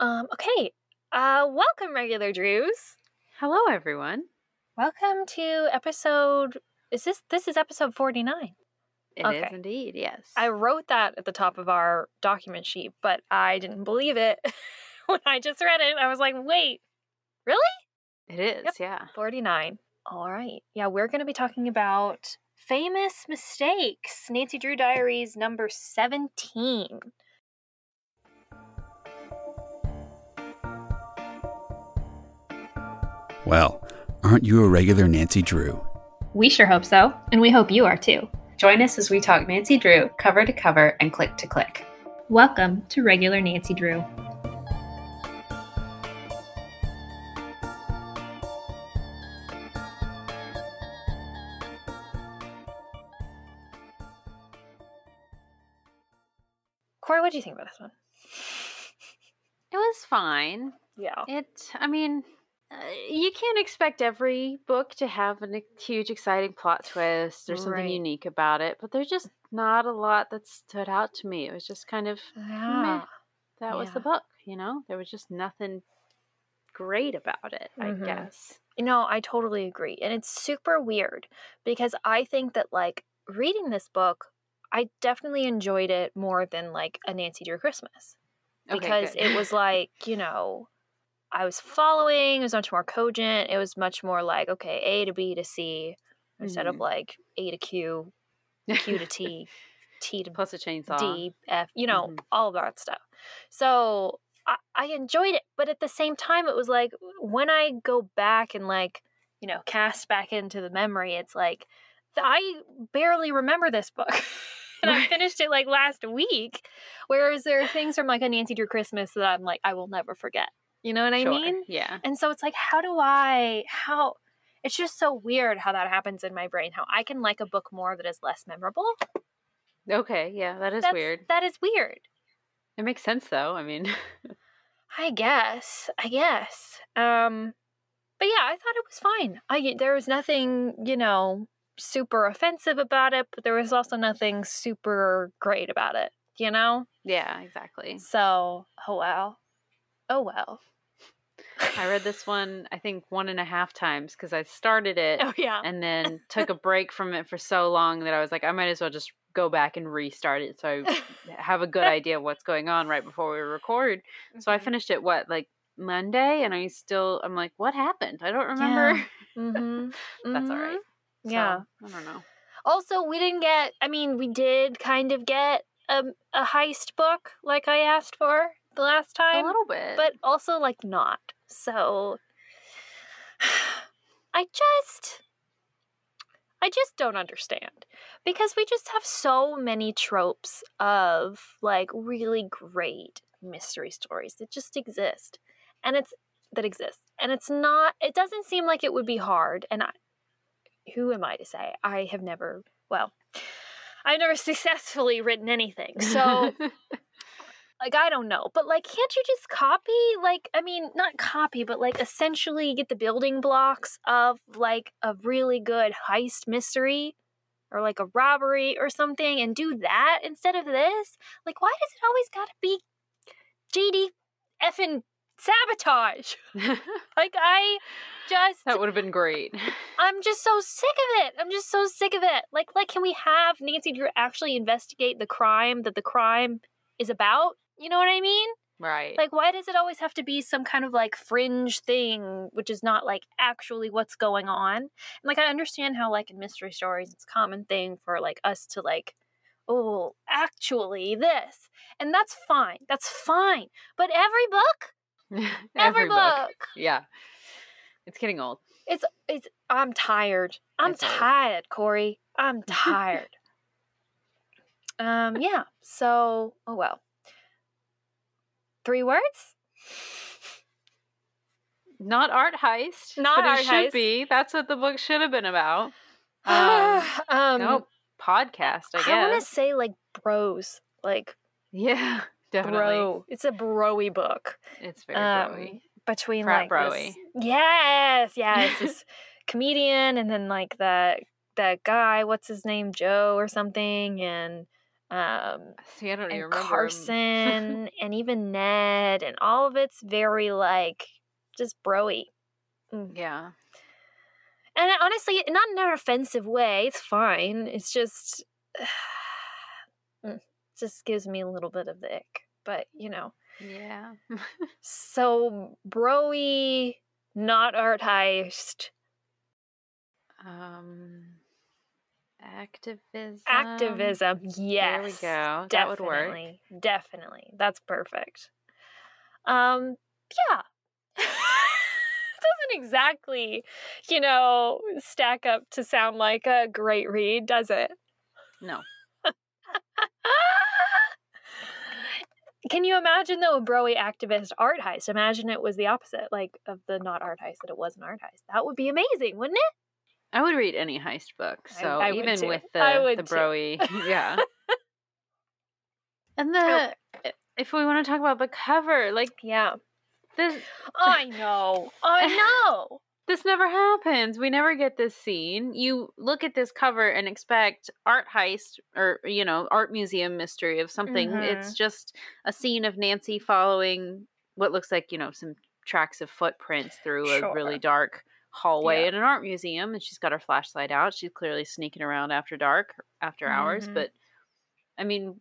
Um, okay. Uh, welcome, regular Drews. Hello, everyone. Welcome to episode. Is this this is episode forty nine? It is Okay. indeed, yes. I wrote that at the top of our document sheet, but I didn't believe it when I just read it. I was like, wait, really? it is, Yep. yeah. Forty nine. All right. Yeah, we're going to be talking about famous mistakes. Nancy Drew Diaries number seventeen. Well, aren't you a regular Nancy Drew? We sure hope so, and we hope you are too. Join us as we talk Nancy Drew cover to cover and click to click. Welcome to Regular Nancy Drew. Kori, what do you think about this one? It was fine. Yeah. It, I mean, you can't expect every book to have a huge, exciting plot twist or something Right. unique about it, but there's just not a lot that stood out to me. It was just kind of, Yeah. that was the book, you know? There was just nothing great about it, I Mhm. guess. Know, I totally agree. And it's super weird because I think that, like, reading this book, I definitely enjoyed it more than, like, a Nancy Drew Christmas. Because good. it was like, you know, I was following, it was much more cogent. It was much more like, okay, A to B to C instead of Mhm. like A to Q, Q to T, T to Plus a chainsaw. D, F, you know, Mhm. all of that stuff. So I, I enjoyed it, but at the same time, it was like when I go back and like, you know, cast back into the memory, it's like I barely remember this book. and I finished it like last week. Whereas there are things from like a Nancy Drew Christmas that I'm like, I will never forget. You know what I mean? Yeah. And so it's like, how do I, how, it's just so weird how that happens in my brain. How I can like a book more that is less memorable. Okay, yeah, that is That's, weird. That is weird. It makes sense, though. I mean, I guess. I guess. Um but yeah, I thought it was fine. I there was nothing, you know, super offensive about it, but there was also nothing super great about it, you know? yeah, exactly. So, oh well. Oh well. I read this one, I think, one and a half times because I started it Oh yeah. and then took a break from it for so long that I was like, I might as well just go back and restart it so I have a good idea of what's going on right before we record. So I Mhm. finished it, what, like Monday? And I still, I'm like, what happened? I don't remember. Mhm. That's all right. So, Yeah. I don't know. Also, we didn't get I mean, we did kind of get a, a heist book like I asked for the last time. A little bit. but also like not. So I just I just don't understand because we just have so many tropes of like really great mystery stories that just exist and it's that exists and it's not it doesn't seem like it would be hard and I who am I to say? I have never well I've never successfully written anything so like I don't know, but like can't you just copy like I mean not copy but like essentially get the building blocks of like a really good heist mystery or like a robbery or something and do that instead of this? Like why does it always got to be JD effing sabotage? Like I just that would have been great. I'm just so sick of it. I'm just so sick of it. Like, like, can we have Nancy Drew actually investigate the crime that the crime is about? You know what I mean? Right. Like, why does it always have to be some kind of like fringe thing, which is not like actually what's going on? And like, I understand how like in mystery stories, it's a common thing for like us to like, oh, actually this, and that's fine. That's fine. But every book, every, book. Yeah. It's getting old. It's it's I'm tired. I'm It's old. tired, Kori. I'm tired. um yeah. So oh well. Three words? Not art heist. Not but art it should heist. be. That's what the book should have been about. Um, um nope. Podcast, I guess. I want to say like bros. Like Yeah, definitely. bro. It's a broy book. It's very Um, broy. between Frat like this, yes, yes, this comedian and then like the that guy, what's his name, Joe or something, and Um, See, I don't and remember. 'em. Carson and even Ned and all of it's very like just broy. yeah. And honestly, not in an offensive way. It's fine. It's just mm, just gives me a little bit of the ick. But you know, Yeah. so broy, not art heist, um, activism. activism. Yes, There we go. That would work. Definitely, Definitely, that's perfect. Um, yeah. Doesn't exactly, you know, stack up to sound like a great read, does it? No. Can you imagine though a broy activist art heist? Imagine it was the opposite, like of the not art heist, that it was an art heist. That would be amazing, wouldn't it? I would read any heist book. So I would even with I the the broy, yeah. and the eh, if we want to talk about the cover, like Yeah. this I know. I know. this never happens. We never get this scene. You look at this cover and expect art heist or you know art museum mystery of something. It's mm-hmm. just a scene of Nancy following what looks like you know some tracks of footprints through a really dark hallway Yeah. in an art museum, and she's got her flashlight out. She's clearly sneaking around after dark, after hours. Mhm. But I mean,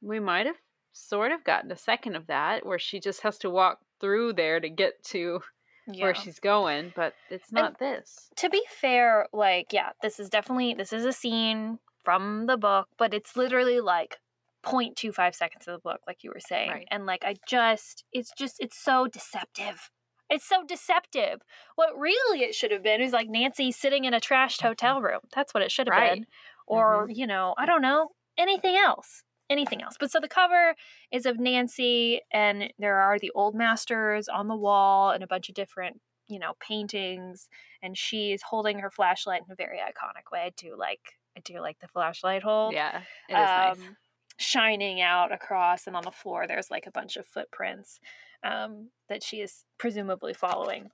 we might have sort of gotten a second of that where she just has to walk through there to get to Yeah. where she's going, but it's not this. to be fair, like, yeah, this is definitely this is a scene from the book, but it's literally like 0.25 seconds of the book, like you were saying. Right. And like I just it's just it's so deceptive. It's so deceptive. What really it should have been is like Nancy sitting in a trashed hotel room. That's what it should have Right. been. Or, you know, I don't know, anything else. Anything else. But so the cover is of Nancy and there are the old masters on the wall and a bunch of different, you know, paintings and she's holding her flashlight in a very iconic way. I do like I do like the flashlight hold. Yeah, it is nice. um, Shining out across and on the floor there's like a bunch of footprints um, that she is presumably following.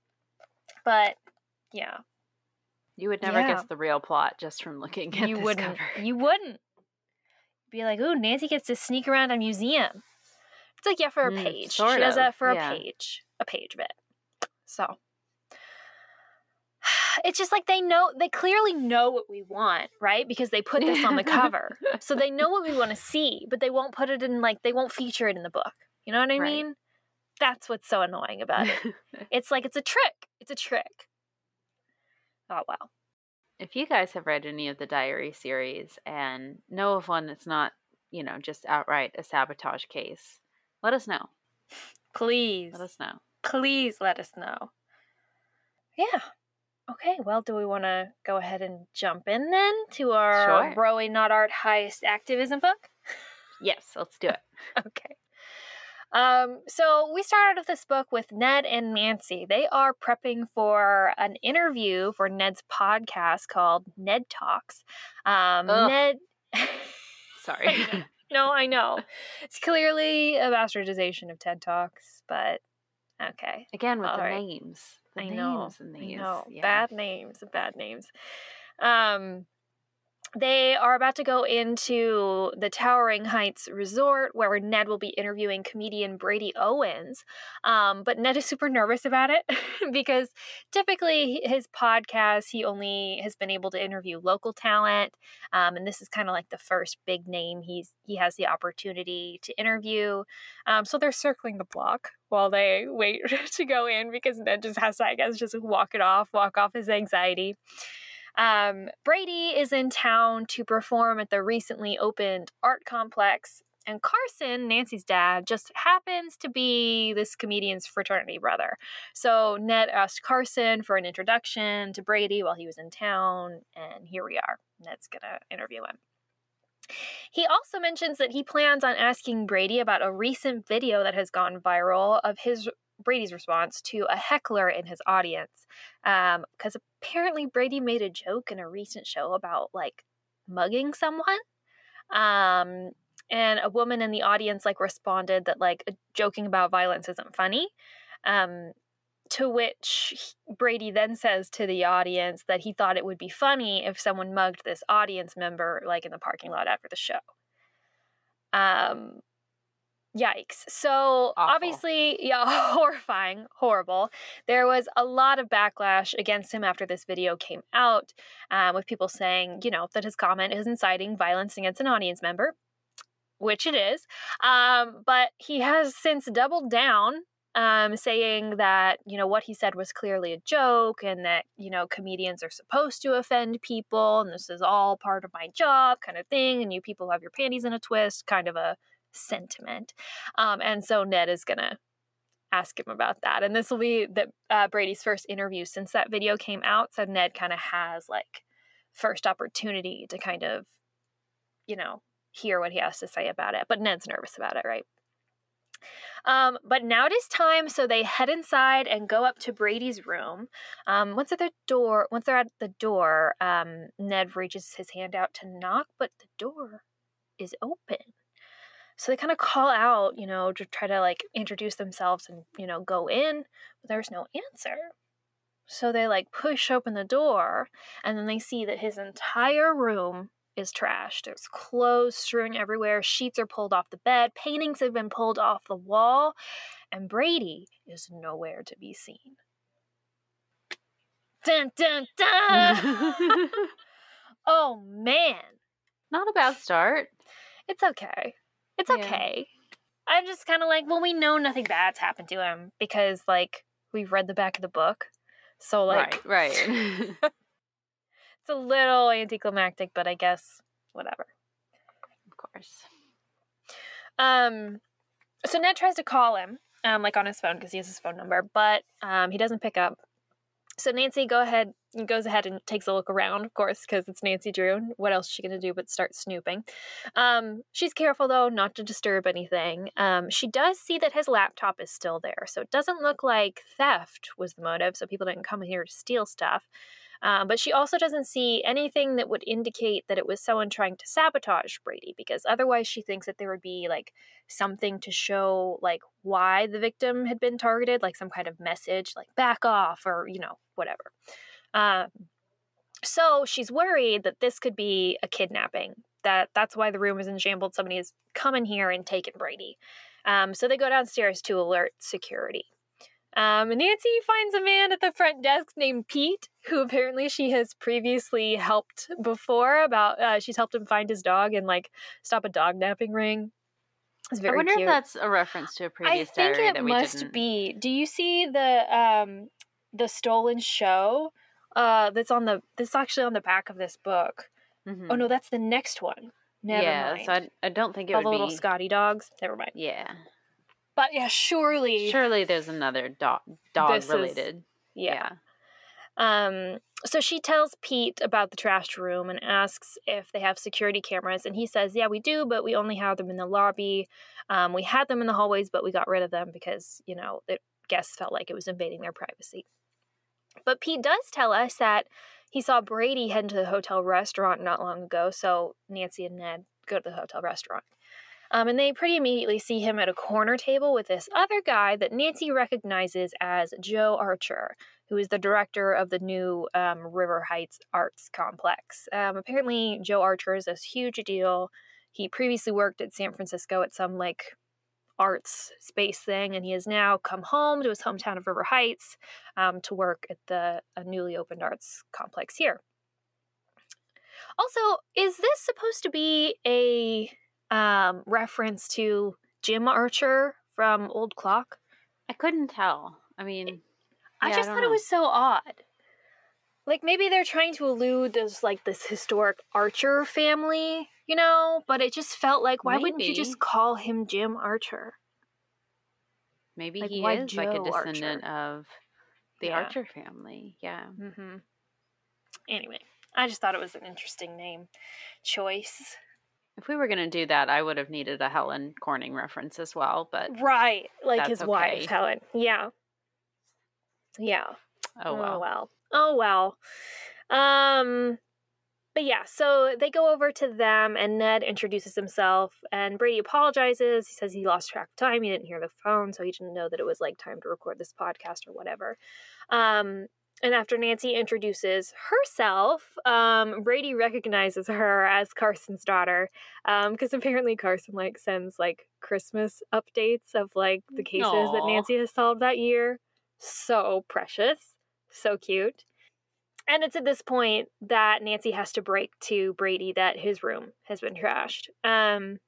But yeah, You would never yeah. guess the real plot just from looking at you this wouldn't cover. you wouldn't be like, ooh, Nancy gets to sneak around a museum. It's like, yeah, for a Mm, page. sort she does of, that for yeah. a page. A page bit. So it's just like they know they clearly know what we want, right? Because they put this on the cover. so they know what we want to see, but they won't put it in like they won't feature it in the book. You know what I Right. mean? That's what's so annoying about it. it's like it's a trick. It's a trick. Oh wow. if you guys have read any of the diary series and know of one that's not, you know, just outright a sabotage case, let us know. Please. Let us know. please let us know. Yeah. Okay, well, do we want to go ahead and jump in then to our Sure. Broy Not Art Heist activism book? Yes, let's do it. Okay. Um, so we started with this book with Ned and Nancy. They are prepping for an interview for Ned's podcast called Ned Talks. Um, Ned. Sorry. no, I know. It's clearly a bastardization of TED Talks, but okay. Again with All the right. names. The I names know. in I know. yeah. Bad names. Bad names. Um, they are about to go into the Towering Heights Resort where Ned will be interviewing comedian Brady Owens. Um, but Ned is super nervous about it because typically his podcast, he only has been able to interview local talent. Um, and this is kind of like the first big name he's he has the opportunity to interview. Um, so they're circling the block while they wait to go in because Ned just has to, I guess, just walk it off, walk off his anxiety. Um, Brady is in town to perform at the recently opened art complex, and Carson, Nancy's dad, just happens to be this comedian's fraternity brother. So Ned asked Carson for an introduction to Brady while he was in town, and here we are. Ned's gonna interview him. He also mentions that he plans on asking Brady about a recent video that has gone viral of his Brady's response to a heckler in his audience. Um, because apparently Brady made a joke in a recent show about like mugging someone. Um, and a woman in the audience like responded that like joking about violence isn't funny. Um, to which Brady then says to the audience that he thought it would be funny if someone mugged this audience member like in the parking lot after the show. Um, yikes. So Awful. obviously, yeah, horrifying, horrible. There was a lot of backlash against him after this video came out, um, with people saying, you know, that his comment is inciting violence against an audience member, which it is. Um, but he has since doubled down. Um, saying that you know what he said was clearly a joke and that you know comedians are supposed to offend people and this is all part of my job kind of thing and you people have your panties in a twist kind of a sentiment. Um, and so Ned is going to ask him about that. And this will be the, uh, Brady's first interview since that video came out. So Ned kind of has like first opportunity to kind of, you know, hear what he has to say about it. But Ned's nervous about it, right? Um, but now it is time, so they head inside and go up to Brady's room. Um, once at the door, once they're at the door, um, Ned reaches his hand out to knock, but the door is open. So they kind of call out, you know, to try to like introduce themselves and, you know, go in, but there's no answer. So they like push open the door and then they see that his entire room is trashed. There's clothes strewn everywhere, sheets are pulled off the bed, paintings have been pulled off the wall, and Brady is nowhere to be seen. Dun dun dun! oh man. Not a bad start. It's okay. It's Yeah. okay. I'm just kind of like, well, we know nothing bad's happened to him because, like, we've read the back of the book. So, like, right, right. it's a little anticlimactic, but I guess whatever. of course. Um, so Ned tries to call him, um, like on his phone because he has his phone number, but um, he doesn't pick up. So Nancy, go ahead, goes ahead and takes a look around, of course, because it's Nancy Drew. What else is she gonna do but start snooping? Um, she's careful though, not to disturb anything. Um, she does see that his laptop is still there, so it doesn't look like theft was the motive. So people didn't come here to steal stuff. Um, but she also doesn't see anything that would indicate that it was someone trying to sabotage Brady, because otherwise she thinks that there would be like something to show like why the victim had been targeted, like some kind of message, like back off or you know whatever. Um, so she's worried that this could be a kidnapping. That that's why the room is in shambles. Somebody has come in here and taken Brady. Um, so they go downstairs to alert security. Um, Nancy finds a man at the front desk named Pete, who apparently she has previously helped before. About uh, she's helped him find his dog and like stop a dog napping ring. It's very I wonder cute. if that's a reference to a previous I think diary it must didn't. be. Do you see the um the stolen show? Uh, that's on the. That's actually on the back of this book. Mhm. Oh no, that's the next one. Never yeah, mind. so I, I don't think it All the little. Scotty dogs. Never mind. yeah, But yeah, surely. surely there's another dog dog This is- related. Yeah. Um. So she tells Pete about the trashed room and asks if they have security cameras, and he says, "Yeah, we do, but we only have them in the lobby. Um, we had them in the hallways, but we got rid of them because you know the guests felt like it was invading their privacy." But Pete does tell us that he saw Brady head into the hotel restaurant not long ago. So Nancy and Ned go to the hotel restaurant. Um, and they pretty immediately see him at a corner table with this other guy that Nancy recognizes as Joe Archer, who is the director of the new um, River Heights Arts Complex. Um, apparently, Joe Archer is this huge deal. He previously worked at San Francisco at some like arts space thing, and he has now come home to his hometown of River Heights um, to work at the a newly opened arts complex here. Also, is this supposed to be a um, reference to Jim Archer from Old Clock? I couldn't tell. I mean, I Yeah, I just don't thought know. it was so odd. Like maybe they're trying to allude as like this historic Archer family, you know, but it just felt like why wouldn't you just call him Jim Archer? maybe Like, he is like a Joe Archer? descendant of the Yeah. Archer family. Yeah. Mm-hmm. Anyway, I just thought it was an interesting name choice. If we were going to do that, I would have needed a Helen Corning reference as well, but Right, like his wife. Helen. Yeah. Yeah. oh well. well. Oh well. Um but yeah, so they go over to them and Ned introduces himself and Brady apologizes. He says he lost track of time. He didn't hear the phone, so he didn't know that it was like time to record this podcast or whatever. Um and after Nancy introduces herself, um, Brady recognizes her as Carson's daughter because um, apparently Carson like sends like Christmas updates of like the cases Aww. that Nancy has solved that year. So precious, so cute. And it's at this point that Nancy has to break to Brady that his room has been trashed. Um,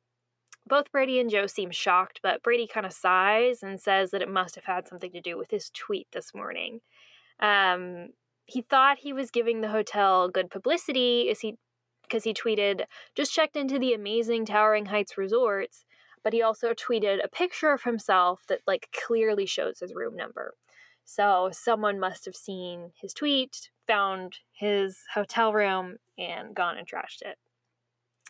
both Brady and Joe seem shocked, but Brady kind of sighs and says that it must have had something to do with his tweet this morning. Um, he thought he was giving the hotel good publicity as he because he tweeted, just checked into the amazing Towering Heights resorts, but he also tweeted a picture of himself that like clearly shows his room number. So someone must have seen his tweet, found his hotel room, and gone and trashed it.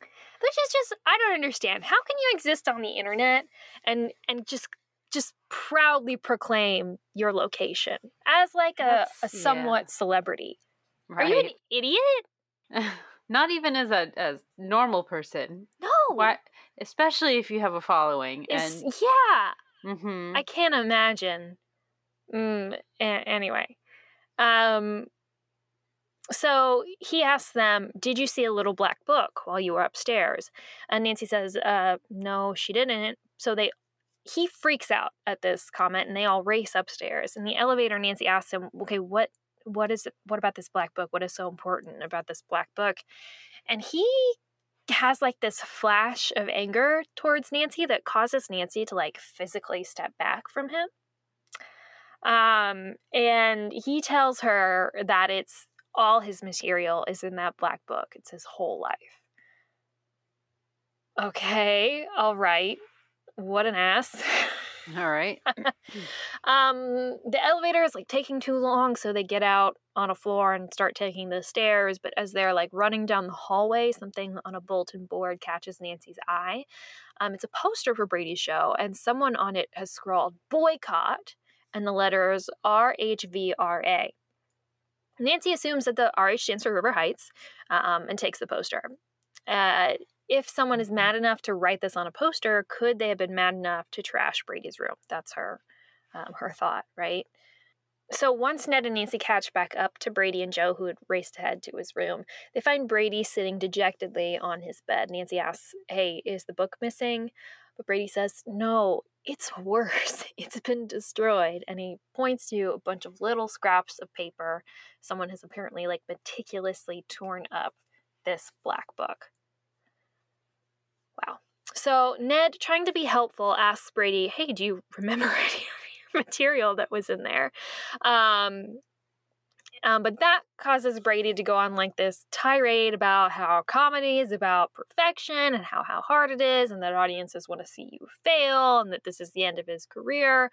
Which is just I don't understand. How can you exist on the internet and and just just proudly proclaim your location as like a, a somewhat yeah. celebrity. Right. Are you an idiot? Not even as a as normal person. No. Why, especially if you have a following. It's, and yeah. Mm-hmm. I can't imagine. Mm, a- anyway, um, so he asks them, Did you see a little black book while you were upstairs? And Nancy says, uh, No, she didn't. So they he freaks out at this comment and they all race upstairs. In the elevator, Nancy asks him, Okay, what what is what about this black book? What is so important about this black book? And he has like this flash of anger towards Nancy that causes Nancy to like physically step back from him. Um, and he tells her that it's all his material is in that black book. It's his whole life. Okay, all right what an ass. All right. um, the elevator is like taking too long, so they get out on a floor and start taking the stairs. But as they're like running down the hallway, something on a bulletin board catches Nancy's eye. Um, it's a poster for Brady's show, and someone on it has scrawled boycott and the letters R H V R A. Nancy assumes that the RH stands for River Heights um, and takes the poster. Uh, if someone is mad enough to write this on a poster, could they have been mad enough to trash Brady's room? That's her um, her thought, right? So once Ned and Nancy catch back up to Brady and Joe, who had raced ahead to his room, they find Brady sitting dejectedly on his bed. Nancy asks, Hey, is the book missing? But Brady says, No, it's worse. It's been destroyed. And he points to a bunch of little scraps of paper. Someone has apparently like meticulously torn up this black book. Wow. So Ned, trying to be helpful, asks Brady, "Hey, do you remember any of your material that was in there?" Um, um, but that causes Brady to go on like this tirade about how comedy is about perfection and how how hard it is, and that audiences want to see you fail, and that this is the end of his career.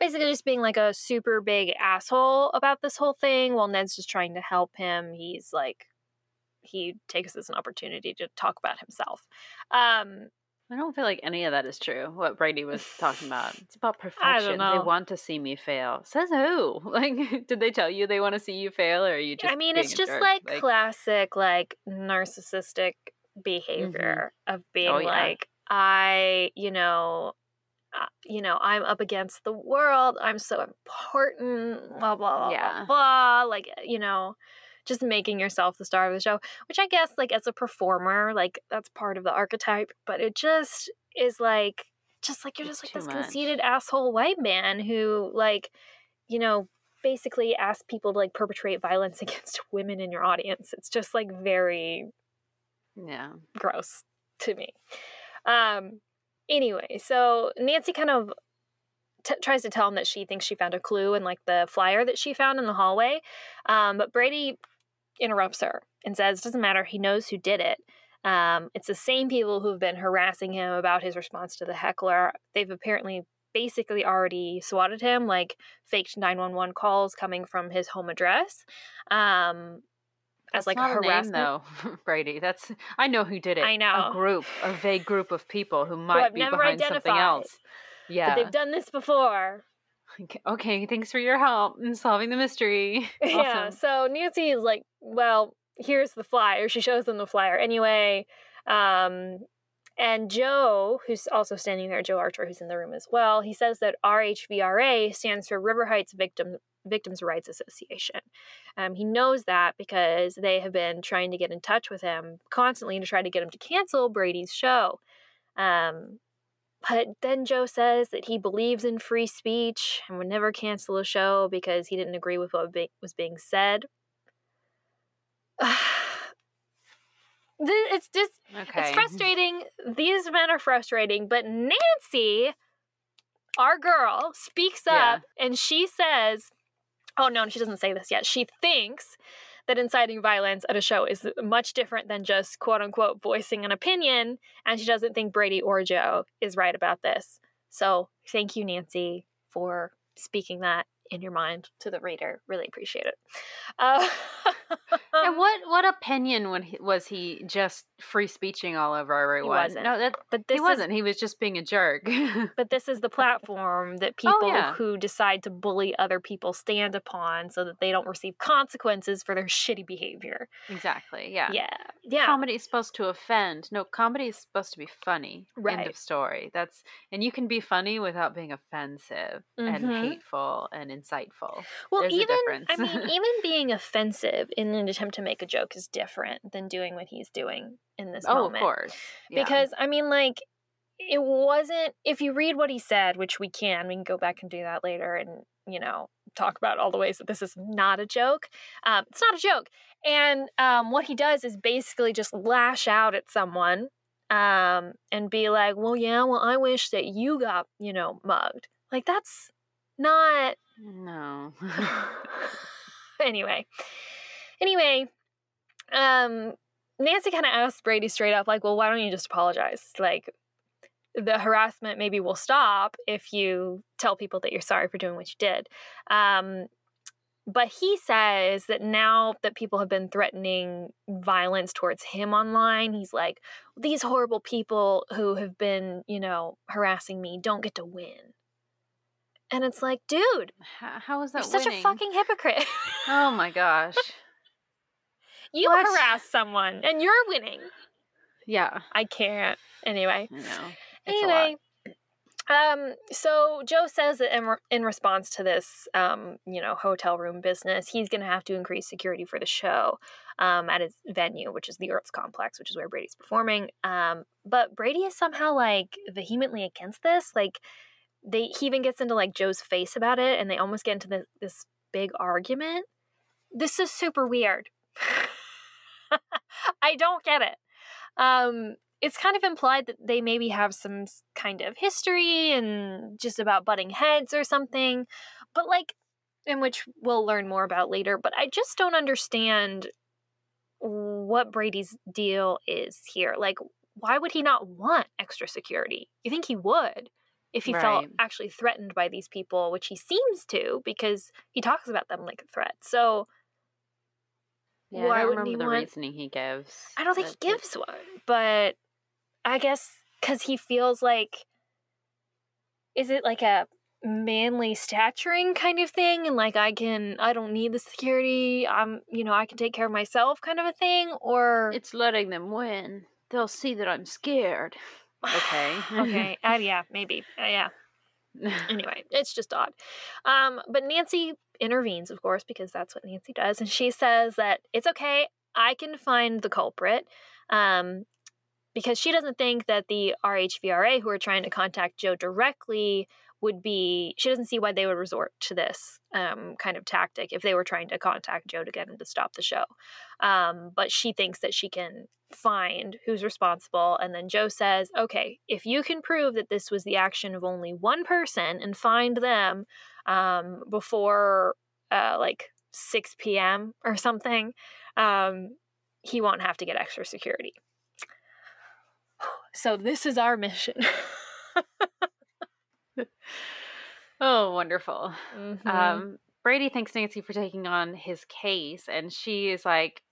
Basically, just being like a super big asshole about this whole thing, while Ned's just trying to help him. He's like he takes this as an opportunity to talk about himself. Um, I don't feel like any of that is true. What Brady was talking about. It's about perfection. They want to see me fail. Says who? Like, did they tell you they want to see you fail, or are you just? I mean, it's just like, like, classic, like narcissistic behavior mm-hmm. of being oh, yeah. like, I, you know, uh, you know, I'm up against the world. I'm so important. Blah blah blah yeah. blah blah. Like, you know just making yourself the star of the show, which I guess, like, as a performer, like, that's part of the archetype, but it just is like, just like you're just like this much. conceited asshole white man who, like, you know, basically asks people to like perpetrate violence against women in your audience. It's just like very, yeah, gross to me. Um, anyway, so Nancy kind of T- tries to tell him that she thinks she found a clue in like the flyer that she found in the hallway. Um, but Brady interrupts her and says, Doesn't matter, he knows who did it. Um, it's the same people who've been harassing him about his response to the heckler. They've apparently basically already swatted him, like faked 911 calls coming from his home address. Um, as like a harassment, a name, though, Brady. That's I know who did it. I know a group, a vague group of people who might be behind something else. Yeah, but they've done this before. Okay, thanks for your help in solving the mystery. Awesome. Yeah, so Nancy is like, well, here's the flyer. She shows them the flyer anyway. Um, And Joe, who's also standing there, Joe Archer, who's in the room as well, he says that RHVRA stands for River Heights Victim Victims' Rights Association. Um, he knows that because they have been trying to get in touch with him constantly to try to get him to cancel Brady's show. Um, but then Joe says that he believes in free speech and would never cancel a show because he didn't agree with what was being said. it's just Okay. it's frustrating. These men are frustrating, but Nancy, our girl, speaks Yeah. up and she says, "Oh no, she doesn't say this yet. She thinks that inciting violence at a show is much different than just quote unquote voicing an opinion, and she doesn't think Brady or Joe is right about this. So, thank you, Nancy, for speaking that in your mind to the reader. Really appreciate it. Uh, and what what opinion when he, was he just free speeching all over everyone? wasn't. No, that but this he wasn't. he was just being a jerk. But this is the platform that people Oh, yeah. who decide to bully other people stand upon so that they don't receive consequences for their shitty behavior. exactly. Yeah. Yeah. Yeah. Comedy is supposed to offend. No, comedy is supposed to be funny. End of story. That's and you can be funny without being offensive and Mhm. hateful and insightful. well, there's a even difference. I mean, even being offensive in an attempt to make a joke is different than doing what he's doing in this oh, moment. of course. Yeah. Because I mean, like, it wasn't. If you read what he said, which we can, we can go back and do that later, and you know, talk about all the ways that this is not a joke. Um, it's not a joke, and um, what he does is basically just lash out at someone, um, and be like, "Well, yeah, well, I wish that you got, you know, mugged." Like that's not no. anyway, anyway, um, Nancy kind of asked Brady straight up, like, "Well, why don't you just apologize? Like, the harassment maybe will stop if you tell people that you're sorry for doing what you did." Um, but he says that now that people have been threatening violence towards him online, he's like, "These horrible people who have been, you know, harassing me don't get to win." And it's like, dude, how, how is that you're such winning? a fucking hypocrite. Oh my gosh. You What? harass someone and you're winning. Yeah. I can't. Anyway. I know. It's a lot. anyway. Um, so Joe says that in, re- in response to this, um, you know, hotel room business, he's going to have to increase security for the show um, at his venue, which is the Arts Complex, which is where Brady's performing. Um, but Brady is somehow like vehemently against this. Like, they he even gets into like Joe's face about it, and they almost get into the, this big argument. This is super weird. I don't get it. Um, it's kind of implied that they maybe have some kind of history and just about butting heads or something, but like, in which we'll learn more about later. But I just don't understand what Brady's deal is here. Like, why would he not want extra security? You think he would if he felt actually threatened by these people, which he seems to because he talks about them like a threat. So Yeah, why I don't wouldn't remember he the want- reasoning he gives. I don't think he gives one, but I guess because he feels like, is it like a manly staturing kind of thing? And like, I can, I don't need the security. I'm, you know, I can take care of myself kind of a thing? Or, It's letting them win. They'll see that I'm scared. Okay. okay. Uh, yeah, maybe. Uh, yeah. Anyway, it's just odd. Um, but Nancy intervenes, of course, because that's what Nancy does. And she says that it's okay. I can find the culprit. Um, because she doesn't think that the RHVRA who are trying to contact Joe directly would be, she doesn't see why they would resort to this um, kind of tactic if they were trying to contact Joe to get him to stop the show. Um, but she thinks that she can find who's responsible. And then Joe says, okay, if you can prove that this was the action of only one person and find them um, before uh, like 6 p.m. or something, um, he won't have to get extra security. So this is our mission. oh, wonderful. Mhm. Um, Brady thanks Nancy for taking on his case, and she is like,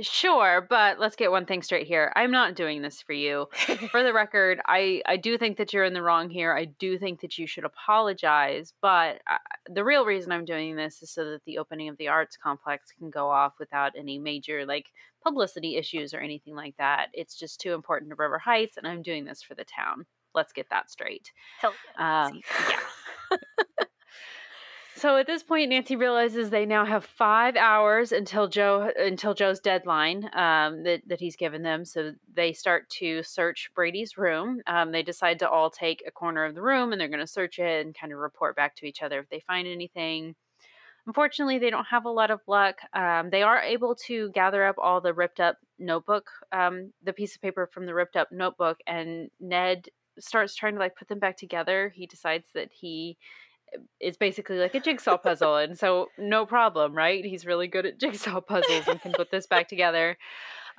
Sure, but let's get one thing straight here. I'm not doing this for you. for the record, I I do think that you're in the wrong here. I do think that you should apologize, but uh, the real reason I'm doing this is so that the opening of the arts complex can go off without any major like publicity issues or anything like that. It's just too important to River Heights and I'm doing this for the town. Let's get that straight. Hell yeah. Um, yeah. So at this point, Nancy realizes they now have five hours until Joe until Joe's deadline um, that that he's given them. So they start to search Brady's room. Um, they decide to all take a corner of the room and they're going to search it and kind of report back to each other if they find anything. Unfortunately, they don't have a lot of luck. Um, they are able to gather up all the ripped up notebook, um, the piece of paper from the ripped up notebook, and Ned starts trying to like put them back together. He decides that he eh, is basically like a jigsaw puzzle and so no problem right he's really good at jigsaw puzzles and can put this back together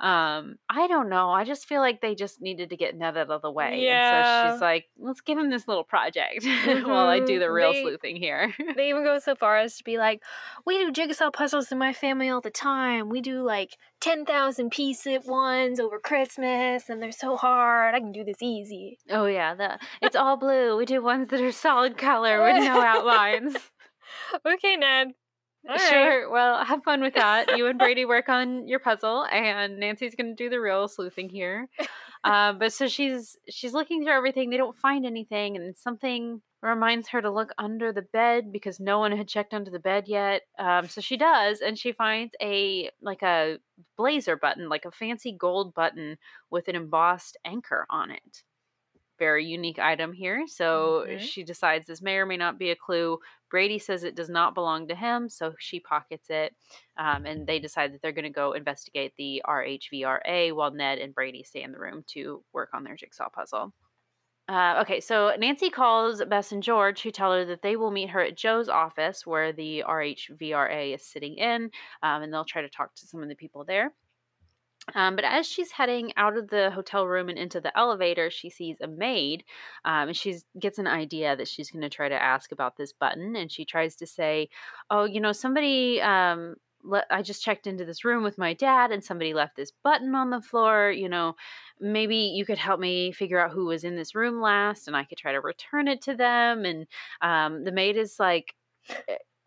um i don't know i just feel like they just needed to get ned out of the way Yeah. and so she's like let's give him this little project while i do the Mhm. real They- sleuthing here They even go so far as to be like, we do jigsaw puzzles in my family all the time. We do like 10,000 piece it ones over Christmas, and they're so hard. I can do this easy. oh yeah the it's all blue we do ones that are solid color with no outlines Okay, Ned. All right. Sure. Well, have fun with that. You and Brady work on your puzzle, and Nancy's going to do the real sleuthing here. Um, but so she's she's looking through everything. They don't find anything, and something reminds her to look under the bed because no one had checked under the bed yet. Um, so she does, and she finds a like a blazer button, like a fancy gold button with an embossed anchor on it. Very unique item here. So Mhm. she decides this may or may not be a clue. Brady says it does not belong to him, so she pockets it. Um, and they decide that they're going to go investigate the RHVRA while Ned and Brady stay in the room to work on their jigsaw puzzle. Uh, okay, so Nancy calls Bess and George, who tell her that they will meet her at Joe's office where the RHVRA is sitting in, um, and they'll try to talk to some of the people there. Um, but as she's heading out of the hotel room and into the elevator, she sees a maid, um, and she gets an idea that she's going to try to ask about this button. And she tries to say, "Oh, you know, somebody." Um, I just checked into this room with my dad, and somebody left this button on the floor. You know, maybe you could help me figure out who was in this room last, and I could try to return it to them. And um, the maid is like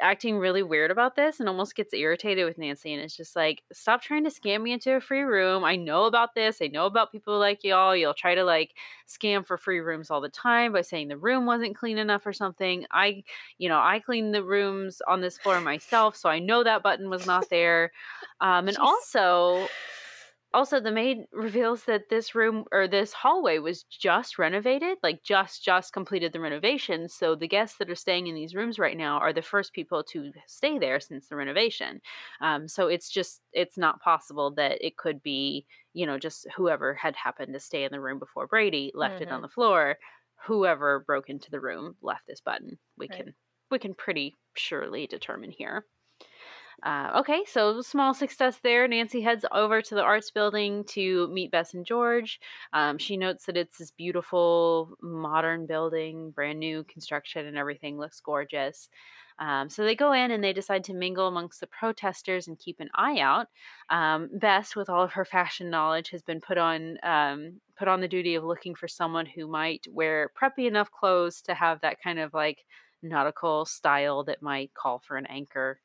acting really weird about this and almost gets irritated with Nancy and it's just like stop trying to scam me into a free room. I know about this. I know about people like y'all. You'll try to like scam for free rooms all the time by saying the room wasn't clean enough or something. I, you know, I cleaned the rooms on this floor myself, so I know that button was not there. Um and Jeez. also also the maid reveals that this room or this hallway was just renovated like just just completed the renovation so the guests that are staying in these rooms right now are the first people to stay there since the renovation um, so it's just it's not possible that it could be you know just whoever had happened to stay in the room before brady left it on Mhm. the floor whoever broke into the room left this button we Right. can we can pretty surely determine here uh, okay, so small success there. Nancy heads over to the arts building to meet Bess and George. Um, she notes that it's this beautiful modern building, brand new construction, and everything looks gorgeous. Um, so they go in and they decide to mingle amongst the protesters and keep an eye out. Um, Bess, with all of her fashion knowledge, has been put on um, put on the duty of looking for someone who might wear preppy enough clothes to have that kind of like nautical style that might call for an anchor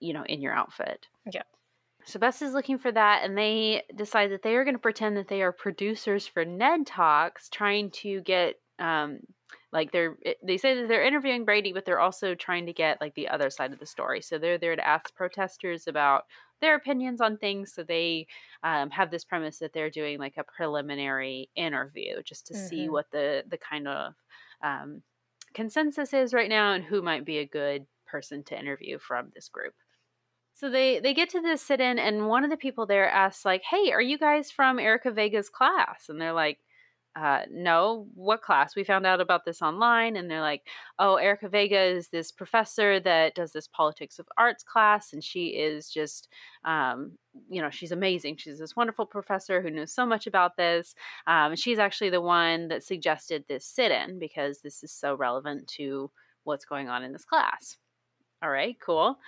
you know, in your outfit. Yeah. So Bess is looking for that, and they decide that they are going to pretend that they are producers for Ned Talks, trying to get, um, like they're they say that they're interviewing Brady, but they're also trying to get like the other side of the story. So they're there to ask protesters about their opinions on things. So they um, have this premise that they're doing like a preliminary interview just to see Mhm. what the the kind of um, consensus is right now and who might be a good person to interview from this group. So they they get to this sit in and one of the people there asks like, "Hey, are you guys from Erica Vega's class?" And they're like, uh, no, what class? We found out about this online, and they're like, oh, Erica Vega is this professor that does this politics of arts class, and she is just, um, you know, she's amazing. She's this wonderful professor who knows so much about this. Um, she's actually the one that suggested this sit in because this is so relevant to what's going on in this class. All right, cool.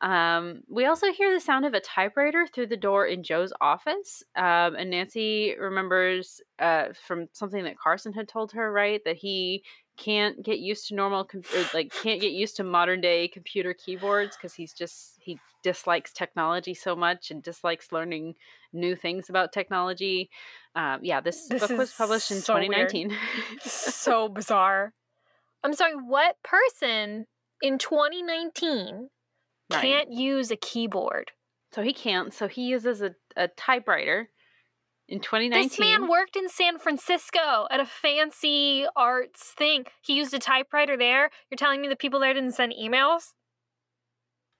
Um, we also hear the sound of a typewriter through the door in Joe's office. Um, and Nancy remembers uh, from something that Carson had told her, right? That he can't get used to normal, com- or, like, can't get used to modern day computer keyboards because he's just, he dislikes technology so much and dislikes learning new things about technology. Um, yeah, this, This book was published in so 2019. so bizarre. I'm sorry, what person in 2019 Right. can't use a keyboard? So he can't. So he uses a, a typewriter in 2019. This man worked in San Francisco at a fancy arts thing. He used a typewriter there. You're telling me the people there didn't send emails?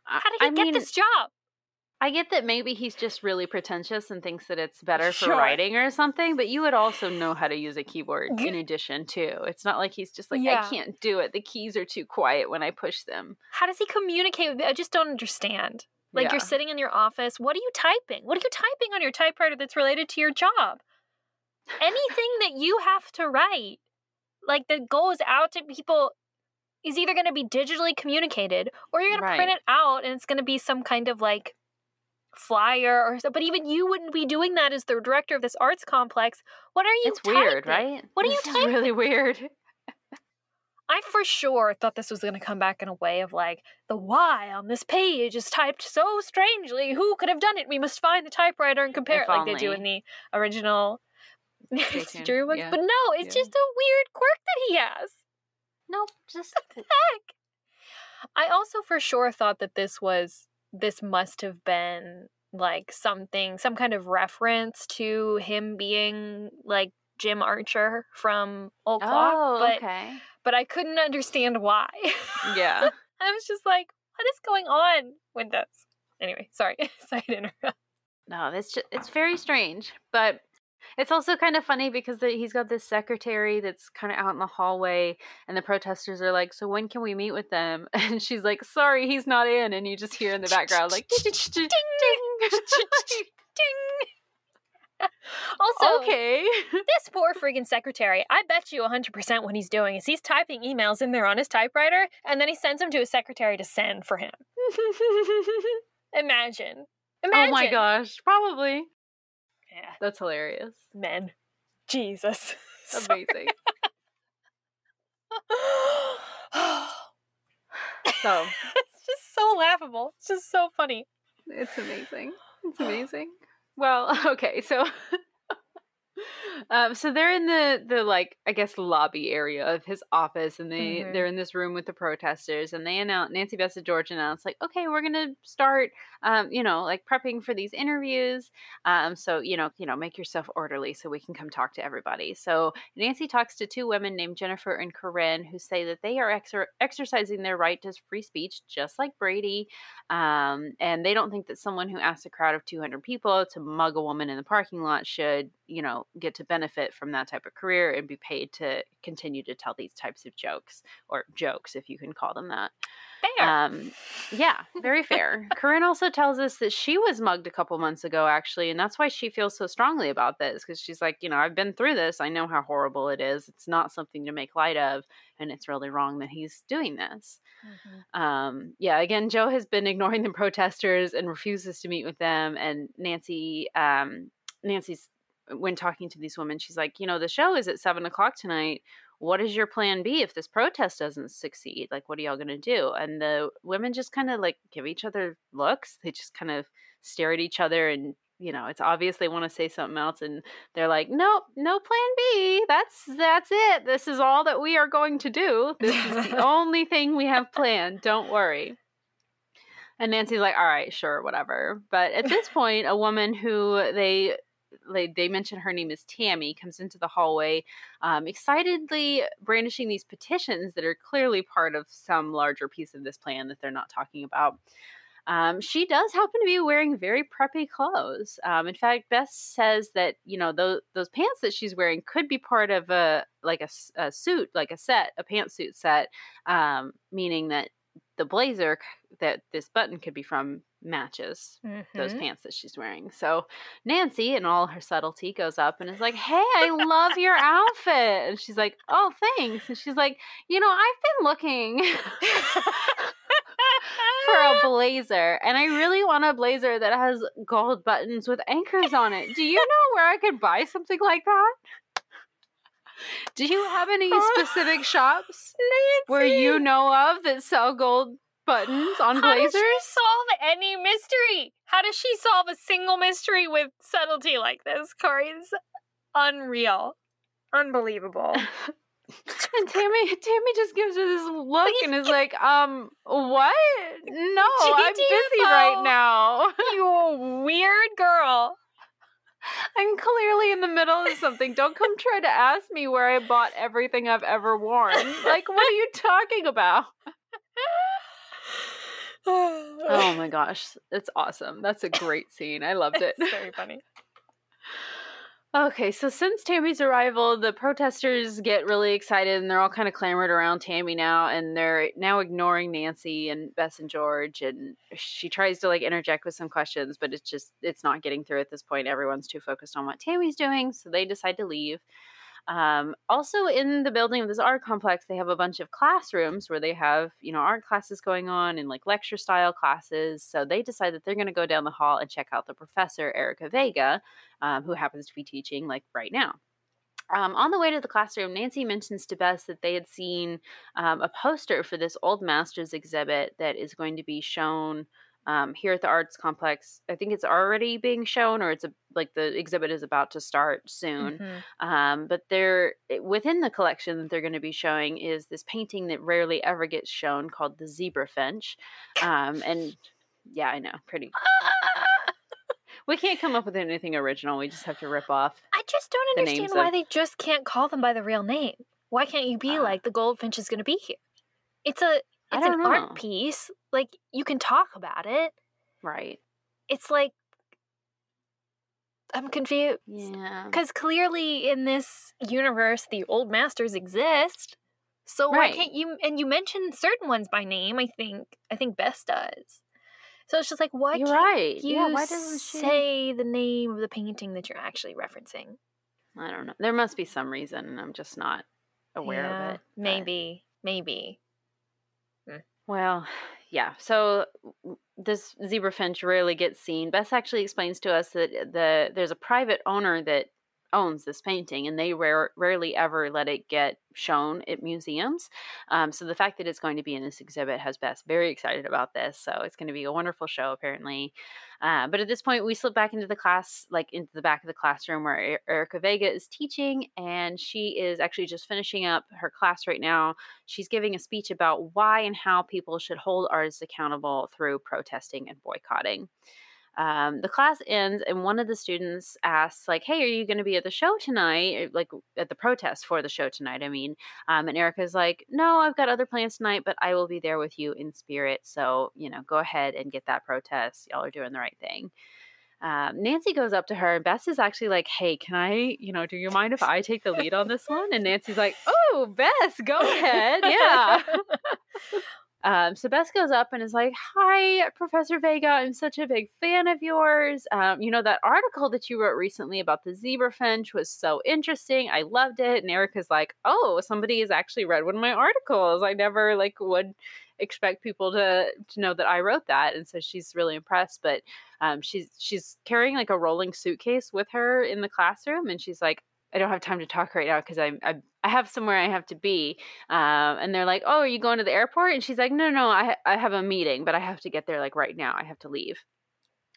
How did he I get mean, this job? I get that maybe he's just really pretentious and thinks that it's better for Sure. writing or something, but you would also know how to use a keyboard in addition too. It's not like he's just like Yeah. I can't do it. The keys are too quiet when I push them. How does he communicate with I just don't understand. Like Yeah. you're sitting in your office. What are you typing? What are you typing on your typewriter that's related to your job? Anything that you have to write, like that goes out to people, is either going to be digitally communicated or you're going to print it out and it's going to be some kind of like flyer or so. But even you wouldn't be doing that as the director of this arts complex. What are you It's weird, right? What are you This is really weird. I for sure thought this was going to come back in a way of like, the Y on this page is typed so strangely. Who could have done it? We must find the typewriter and compare If it like they do in the original Drew. But no, it's Yeah. just a weird quirk that he has. No, just the Heck. I also for sure thought that this was, this must have been like something, some kind of reference to him being like Jim Archer from Old Clock. Oh, but, okay. but I couldn't understand why. Yeah. I was just like, what is going on with this? Anyway, sorry. sorry to interrupt. No, it's just, it's very strange, but it's also kind of funny because the, he's got this secretary that's kind of out in the hallway, and the protesters are like, "So when can we meet with them?" And she's like, "Sorry, he's not in." And you just hear in the background like, "Ding, ding, ding." Also, okay." Oh, this poor freaking secretary, I bet you 100% what he's doing is he's typing emails in there on his typewriter and then he sends them to his secretary to send for him. Imagine. Imagine. oh my gosh, probably. Yeah, That's hilarious. men. Jesus. Amazing. So it's just so laughable. It's just so funny. It's amazing. It's amazing. Well, okay, so um so they're in the the like I guess lobby area of his office and they Mhm. they're in this room with the protesters and they announce Nancy and George announced like okay we're gonna start um you know like prepping for these interviews um so you know you know make yourself orderly so we can come talk to everybody so Nancy talks to two women named Jennifer and Corinne who say that they are exer- exercising their right to free speech just like Brady um, and they don't think that someone who asks a crowd of 200 people to mug a woman in the parking lot should, you know, get to benefit from that type of career and be paid to continue to tell these types of jokes or jokes, if you can call them that. Fair. Um, yeah, very fair. Corinne also tells us that she was mugged a couple months ago, actually, and that's why she feels so strongly about this because she's like, you know, I've been through this. I know how horrible it is. It's not something to make light of, and it's really wrong that he's doing this. Mhm. Um, yeah, again, Joe has been ignoring the protesters and refuses to meet with them. And Nancy, um, Nancy's when talking to these women, she's like, you know, the show is at seven o'clock tonight. What is your plan B if this protest doesn't succeed? Like, what are y'all gonna do? And the women just kind of like give each other looks. They just kind of stare at each other and you know it's obvious they want to say something else and they're like nope no plan b that's that's it this is all that we are going to do this is the only thing we have planned don't worry and nancy's like all right sure whatever but at this point a woman who they they, they mention her name is Tammy, comes into the hallway, um, excitedly brandishing these petitions that are clearly part of some larger piece of this plan that they're not talking about. Um, she does happen to be wearing very preppy clothes. Um, in fact, Beth says that you know those those pants that she's wearing could be part of a like a suit, like a set, a pantsuit set, um, meaning that the blazer that this button could be from matches those Mhm. pants that she's wearing. So Nancy, in all her subtlety, goes up and is like, "Hey, I love your outfit." And she's like, "Oh, thanks." And she's like, "You know, I've been looking." for a blazer, and I really want a blazer that has gold buttons with anchors on it. Do you know where I could buy something like that? Do you have any specific shops where you know of that sell gold buttons on How does she solve any mystery? How does she solve a single mystery with subtlety like this, Kori? It's unreal. Unbelievable. And Tammy, Tammy just gives her this look and is like, um, what? No, I'm busy right now. you weird girl. I'm clearly in the middle of something. Don't come try to ask me where I bought everything I've ever worn. Like, what are you talking about? Oh my gosh, it's awesome. That's a great scene. I loved it. It's very funny. Okay, so since Tammy's arrival, the protesters get really excited and they're all kind of clamored around Tammy now and they're now ignoring Nancy and Bess and George and she tries to like interject with some questions, but it's just it's not getting through at this point. Everyone's too focused on what Tammy's doing, so they decide to leave. Um, also, in the building of this art complex, they have a bunch of classrooms where they have, you know, art classes going on and like lecture style classes. So they decide that they're going to go down the hall and check out the professor, Erica Vega, um, who happens to be teaching like right now. Um, on the way to the classroom, Nancy mentions to Bess that they had seen um, a poster for this old masters exhibit that is going to be shown um, here at the arts complex. I think it's already being shown, or it's a, like the exhibit is about to start soon. Mhm. Um, but they're within the collection that they're going to be showing is this painting that rarely ever gets shown called the zebra finch. Um, and yeah, I know, pretty. We can't come up with anything original. We just have to rip off. I just don't understand why of- they just can't call them by the real name. Why can't you be Uh, like the goldfinch is going to be here? It's a it's an know. art piece. Like you can talk about it. Right. It's like I'm confused Yeah. because clearly in this universe the old masters exist. So why can't you? And you mentioned certain ones by name. I think I think Bess does. So it's just like why You're can't right. you Yeah. Why doesn't she? say the name of the painting that you're actually referencing? I don't know. There must be some reason, and I'm just not aware Yeah, of it. but- Maybe, maybe. Well, yeah. So this zebra finch rarely gets seen. Bess actually explains to us that uh, the there's a private owner that owns this painting, and they rare, rarely ever let it get shown at museums. Um, so the fact that it's going to be in this exhibit has Bess very excited about this. So it's going to be a wonderful show, apparently. Uh, but at this point, we slip back into the class, like into the back of the classroom where Erica Vega is teaching, and she is actually just finishing up her class right now she's giving a speech about why and how people should hold artists accountable through protesting and boycotting. Um, the class ends, and one of the students asks, like, "Hey, are you going to be at the show tonight? Like at the protest for the show tonight?" I mean, um, and Erica's like, "No, I've got other plans tonight, but I will be there with you in spirit. So you know, go ahead and get that protest. Y'all are doing the right thing." Um, Nancy goes up to her, and Bess is actually like, "Hey, can I, you know, do you mind if I take the lead on this one?" And Nancy's like, "Oh, Bess, go ahead, yeah." Um, so Bess goes up and is like, "Hi, Professor Vega. I'm such a big fan of yours. Um, you know that article that you wrote recently about the zebra finch was so interesting. I loved it." And Erica's like, "Oh, somebody has actually read one of my articles. I never like would expect people to to know that I wrote that." And so she's really impressed. But um, she's she's carrying like a rolling suitcase with her in the classroom, and she's like, "I don't have time to talk right now because I'm I, I have somewhere I have to be." Um, and they're like, "Oh, are you going to the airport?" And she's like, "No, no, I I have a meeting, but I have to get there like right now. I have to leave."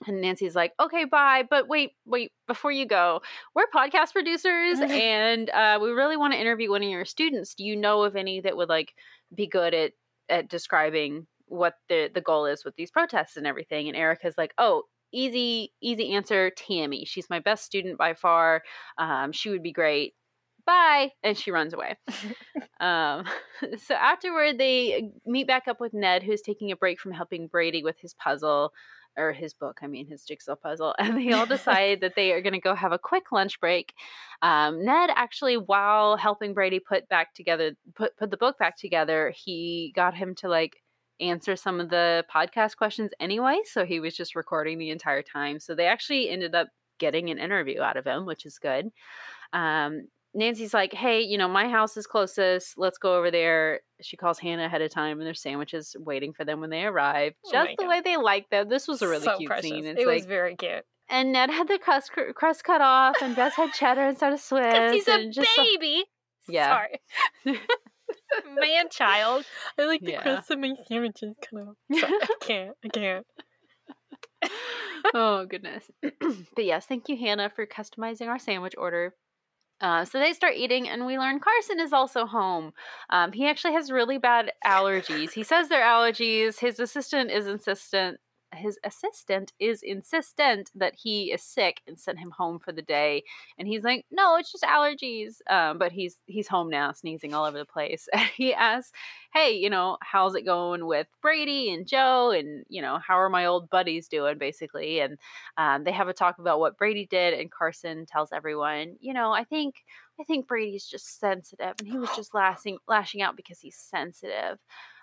And Nancy's like, "Okay, bye, but wait, wait, before you go, we're podcast producers, and uh, we really want to interview one of your students. Do you know of any that would like be good at at describing what the the goal is with these protests and everything?" And Erica's like, "Oh." Easy, easy answer. Tammy. She's my best student by far. Um, she would be great bye and she runs away um, so afterward they meet back up with ned who's taking a break from helping brady with his puzzle or his book i mean his jigsaw puzzle and they all decide that they are going to go have a quick lunch break um, ned actually while helping brady put back together put, put the book back together he got him to like answer some of the podcast questions anyway so he was just recording the entire time so they actually ended up getting an interview out of him which is good um, Nancy's like, hey, you know, my house is closest. Let's go over there. She calls Hannah ahead of time, and there's sandwiches waiting for them when they arrive, Oh just the God. way they like them. This was a really so cute precious. scene. It's It like, was very cute. and Ned had the crust, crust cut off, and Bess had cheddar instead of Swiss. Because he's a baby. Yeah. Sorry. Man child. I like the Yeah. crust of my sandwiches kind of. I can't. I can't. oh goodness but yes thank you hannah for customizing our sandwich order uh, so they start eating and we learn carson is also home um, he actually has really bad allergies he says they're allergies his assistant is insistent his assistant is insistent that he is sick and sent him home for the day and he's like no it's just allergies um, but he's he's home now sneezing all over the place. And he asks hey you know how's it going with brady and joe and you know how are my old buddies doing? basically and um, they have a talk about what brady did and carson tells everyone you know i think i think brady's just sensitive and he was just lashing lashing out because he's sensitive.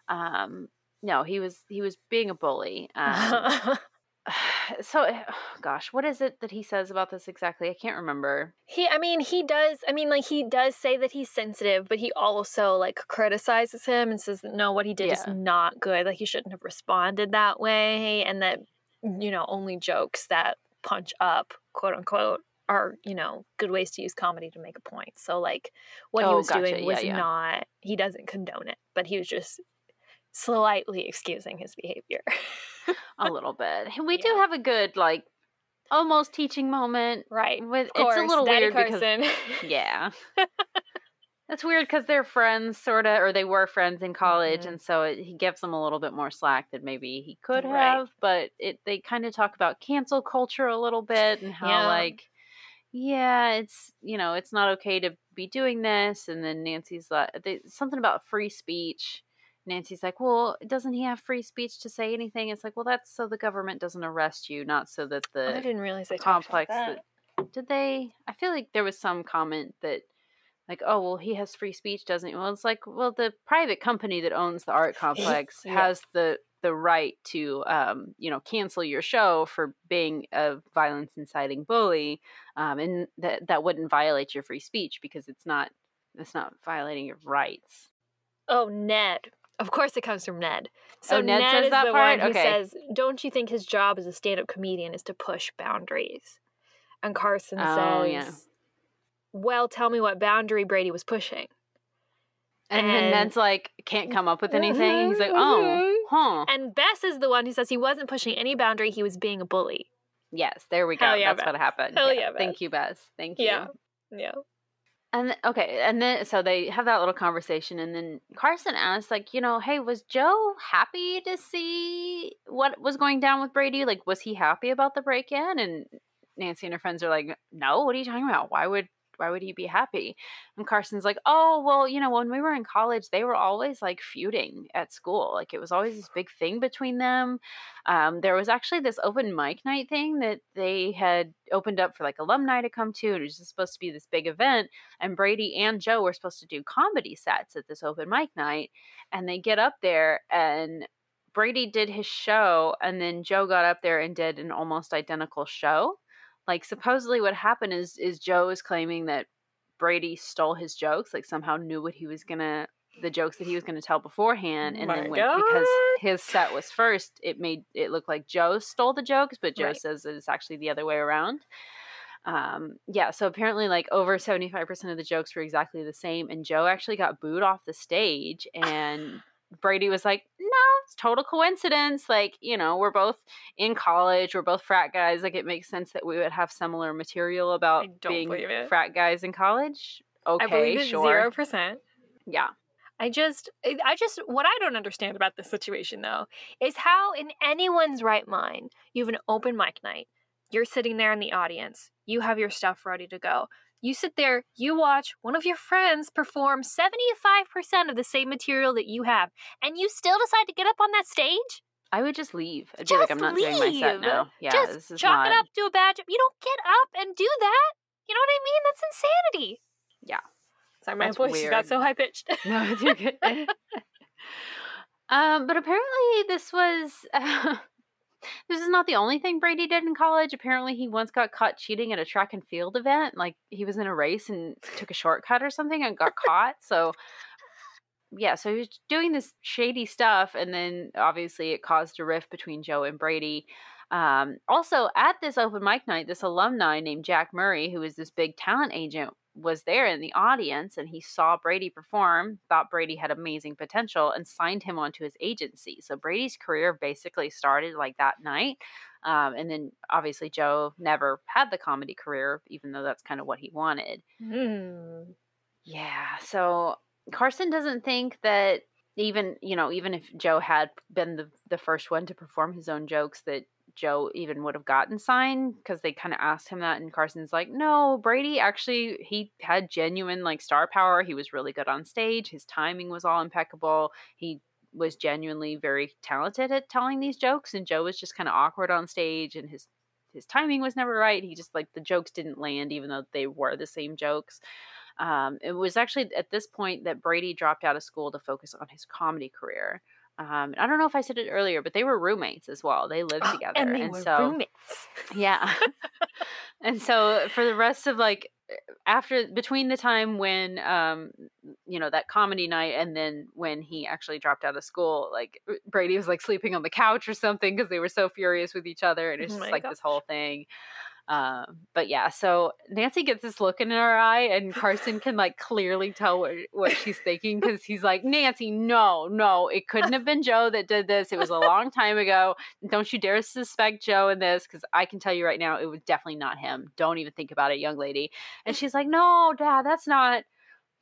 Um, no he was he was being a bully um, so eh, gosh what is it that he says about this exactly i can't remember he I mean he does I mean like he does say that he's sensitive, but he also like criticizes him and says no what he did is not good. Like he shouldn't have responded that way and that you know, only jokes that punch up, quote unquote, are, you know, good ways to use comedy to make a point. So like what he Oh, was gotcha. doing was Yeah, yeah. not he doesn't condone it, but he was just slightly excusing his behavior. a little bit we do have a good like almost teaching moment right. with course, it's a little Daddy weird because Carson. Yeah. That's weird because they're friends, sort of, or they were friends in college, Mhm. and so it, he gives them a little bit more slack than maybe he could Right. have. But it they kind of talk about cancel culture a little bit and how Yeah. like, yeah, it's you know it's not okay to be doing this, and then Nancy's like they, something about free speech. Nancy's like, well, doesn't he have free speech to say anything? It's like, well, that's so the government doesn't arrest you, not so that the I didn't realize they talked about complex that. that did they i feel like there was some comment that like oh well he has free speech doesn't he well it's like well the private company that owns the art complex Yeah. has the the right to um you know cancel your show for being a violence inciting bully um and that that wouldn't violate your free speech because it's not it's not violating your rights Oh, Ned. Of course, it comes from Ned. So Oh, Ned Ned, says is that the part? one who Okay. says, "Don't you think his job as a stand-up comedian is to push boundaries?" And Carson Oh, says, yeah. "Well, tell me what boundary Brady was pushing." and, then ned's like can't come up with anything he's like oh huh And Bess is the one who says he wasn't pushing any boundary; he was being a bully. yes there we go yeah, that's what happened Hell yeah, thank you bess thank you Yeah, yeah. And okay, and then so they have that little conversation, and then Carson asks, like, you know, hey, was Joe happy to see what was going down with Brady? Like, was he happy about the break in? And Nancy and her friends are like, no, what are you talking about? Why would why would he be happy? And Carson's like, oh, well, you know, when we were in college, they were always like feuding at school. Like, it was always this big thing between them. Um, there was actually this open mic night thing that they had opened up for like alumni to come to. And it was supposed to be this big event and Brady and Joe were supposed to do comedy sets at this open mic night. And they get up there and Brady did his show and then Joe got up there and did an almost identical show. Like supposedly what happened is is Joe is claiming that Brady stole his jokes, like somehow knew what he was gonna the jokes that he was gonna tell beforehand and My then went because his set was first, it made it look like Joe stole the jokes, but Joe Right. says that it's actually the other way around um yeah so apparently like over 75% of the jokes were exactly the same and joe actually got booed off the stage and brady was like no it's total coincidence like you know we're both in college we're both frat guys like it makes sense that we would have similar material about being frat guys in college okay I believe it's sure zero percent. yeah I just, I I just, what I don't understand about this situation though is how, in anyone's right mind, you have an open mic night. You're sitting there in the audience. You have your stuff ready to go. You sit there, you watch one of your friends perform 75% of the same material that you have, and you still decide to get up on that stage? i would just leave i'd be like i'm Just not doing my set leave. now yeah Just this is chalk not it up to a badge. You don't get up and do that. You know what I mean? That's insanity. Yeah. Sorry, my That's voice just got so high pitched. No, it's okay. um, but apparently this was This is not the only thing Brady did in college. Apparently, he once got caught cheating at a track and field event. Like he was in a race and took a shortcut or something and got caught. So, yeah, so he was doing this shady stuff, and then obviously it caused a rift between Joe and Brady. Um, also, at this open mic night, this alumni named Jack Murray, who is this big talent agent, was there in the audience and he saw Brady perform, thought Brady had amazing potential, and signed him onto his agency. So Brady's career basically started like that night. Um, and then obviously Joe never had the comedy career, even though that's kind of what he wanted. Mm. Yeah. So Carson doesn't think that even you know even if Joe had been the the first one to perform his own jokes that Joe even would have gotten signed because they kind of asked him that, and Carson's like, no, Brady actually he had genuine like star power. He was really good on stage. His timing was all impeccable. He was genuinely very talented at telling these jokes, and Joe was just kind of awkward on stage, and his his timing was never right. He just like the jokes didn't land, even though they were the same jokes. Um, it was actually at this point that Brady dropped out of school to focus on his comedy career. Um, I don't know if I said it earlier, but they were roommates as well. They lived Oh, together, and they were so roommates. yeah. and so for the rest of like after between the time when um you know that comedy night and then when he actually dropped out of school like Brady was like sleeping on the couch or something because they were so furious with each other and it's Oh just like this whole thing um but yeah so Nancy gets this look in her eye and Carson can like clearly tell what, what she's thinking because he's like Nancy no no it couldn't have been Joe that did this it was a long time ago don't you dare suspect Joe in this because I can tell you right now it was definitely not him. Don't even think about it, young lady. And she's like, No, Dad, that's not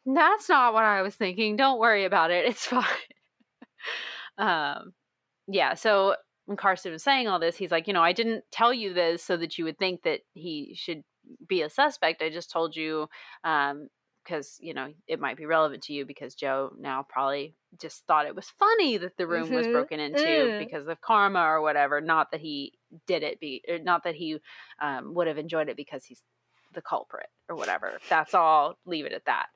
that's not what I was thinking. Don't worry about it. It's fine. um yeah, so when Carson was saying all this, he's like, you know, I didn't tell you this so that you would think that he should be a suspect. I just told you um because you know it might be relevant to you because Joe now probably just thought it was funny that the room was Mhm. broken into Mm. because of karma or whatever. Not that he did it, be or not that he um, would have enjoyed it because he's the culprit or whatever. That's all. Leave it at that.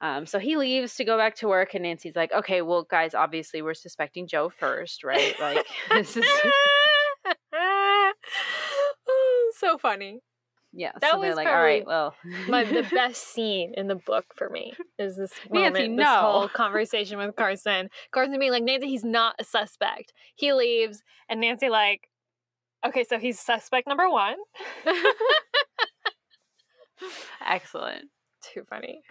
Um, so he leaves to go back to work, and Nancy's like, "Okay, well, guys, obviously we're suspecting Joe first, right? Like this is so funny. yeah." That so they're was like, "All right, well, My the best scene in the book for me is this Nancy, moment, this whole conversation with Carson. Carson being like, Nancy, he's not a suspect. He leaves, and Nancy like, okay, so he's suspect number one. Excellent." Too funny.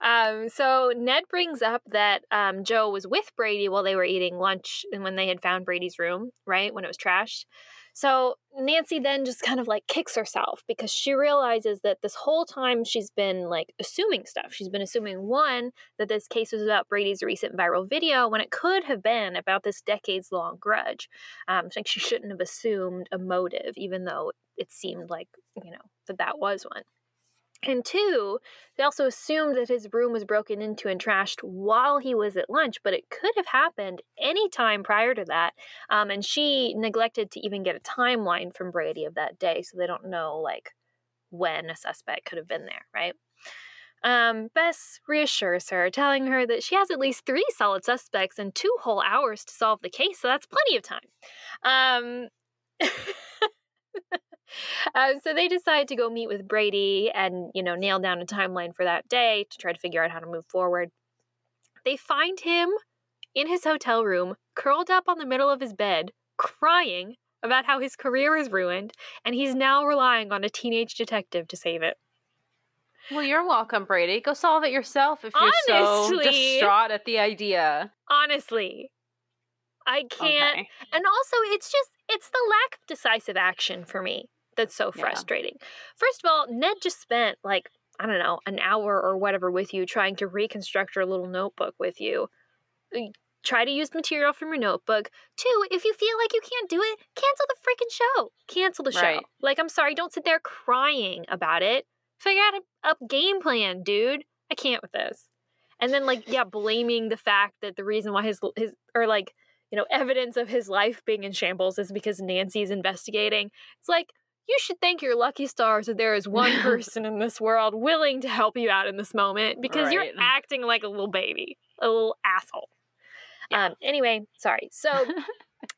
Um, so Ned brings up that um, Joe was with Brady while they were eating lunch and when they had found Brady's room, right? When it was trashed. So Nancy then just kind of like kicks herself because she realizes that this whole time she's been like assuming stuff. She's been assuming one, that this case was about Brady's recent viral video when it could have been about this decades long grudge. Um, like she shouldn't have assumed a motive, even though it seemed like, you know, that that was one. And two, they also assumed that his room was broken into and trashed while he was at lunch, but it could have happened any time prior to that. Um, and she neglected to even get a timeline from Brady of that day, so they don't know like when a suspect could have been there, right? Um, Bess reassures her, telling her that she has at least three solid suspects and two whole hours to solve the case, so that's plenty of time. Um, uh, so they decide to go meet with Brady and, you know, nail down a timeline for that day to try to figure out how to move forward. They find him in his hotel room, curled up on the middle of his bed, crying about how his career is ruined, and he's now relying on a teenage detective to save it. Well, you're welcome, Brady. Go solve it yourself if you're so Honestly. distraught at the idea. Honestly, I can't. Okay. And also, it's just, it's the lack of decisive action for me that's so Yeah. frustrating. First of all, Ned just spent like, I don't know, an hour or whatever with you trying to reconstruct your little notebook with you. Try to use material from your notebook. Two, if you feel like you can't do it, cancel the freaking show. Cancel the show. Right. Like, I'm sorry, don't sit there crying about it. Figure out a, a game plan, dude. I can't with this. And then, like, yeah, blaming the fact that the reason why his his or like you know evidence of his life being in shambles is because Nancy's investigating. It's like you should thank your lucky stars that there is one person in this world willing to help you out in this moment because you're acting like a little baby, a little asshole. Um. Anyway, sorry. So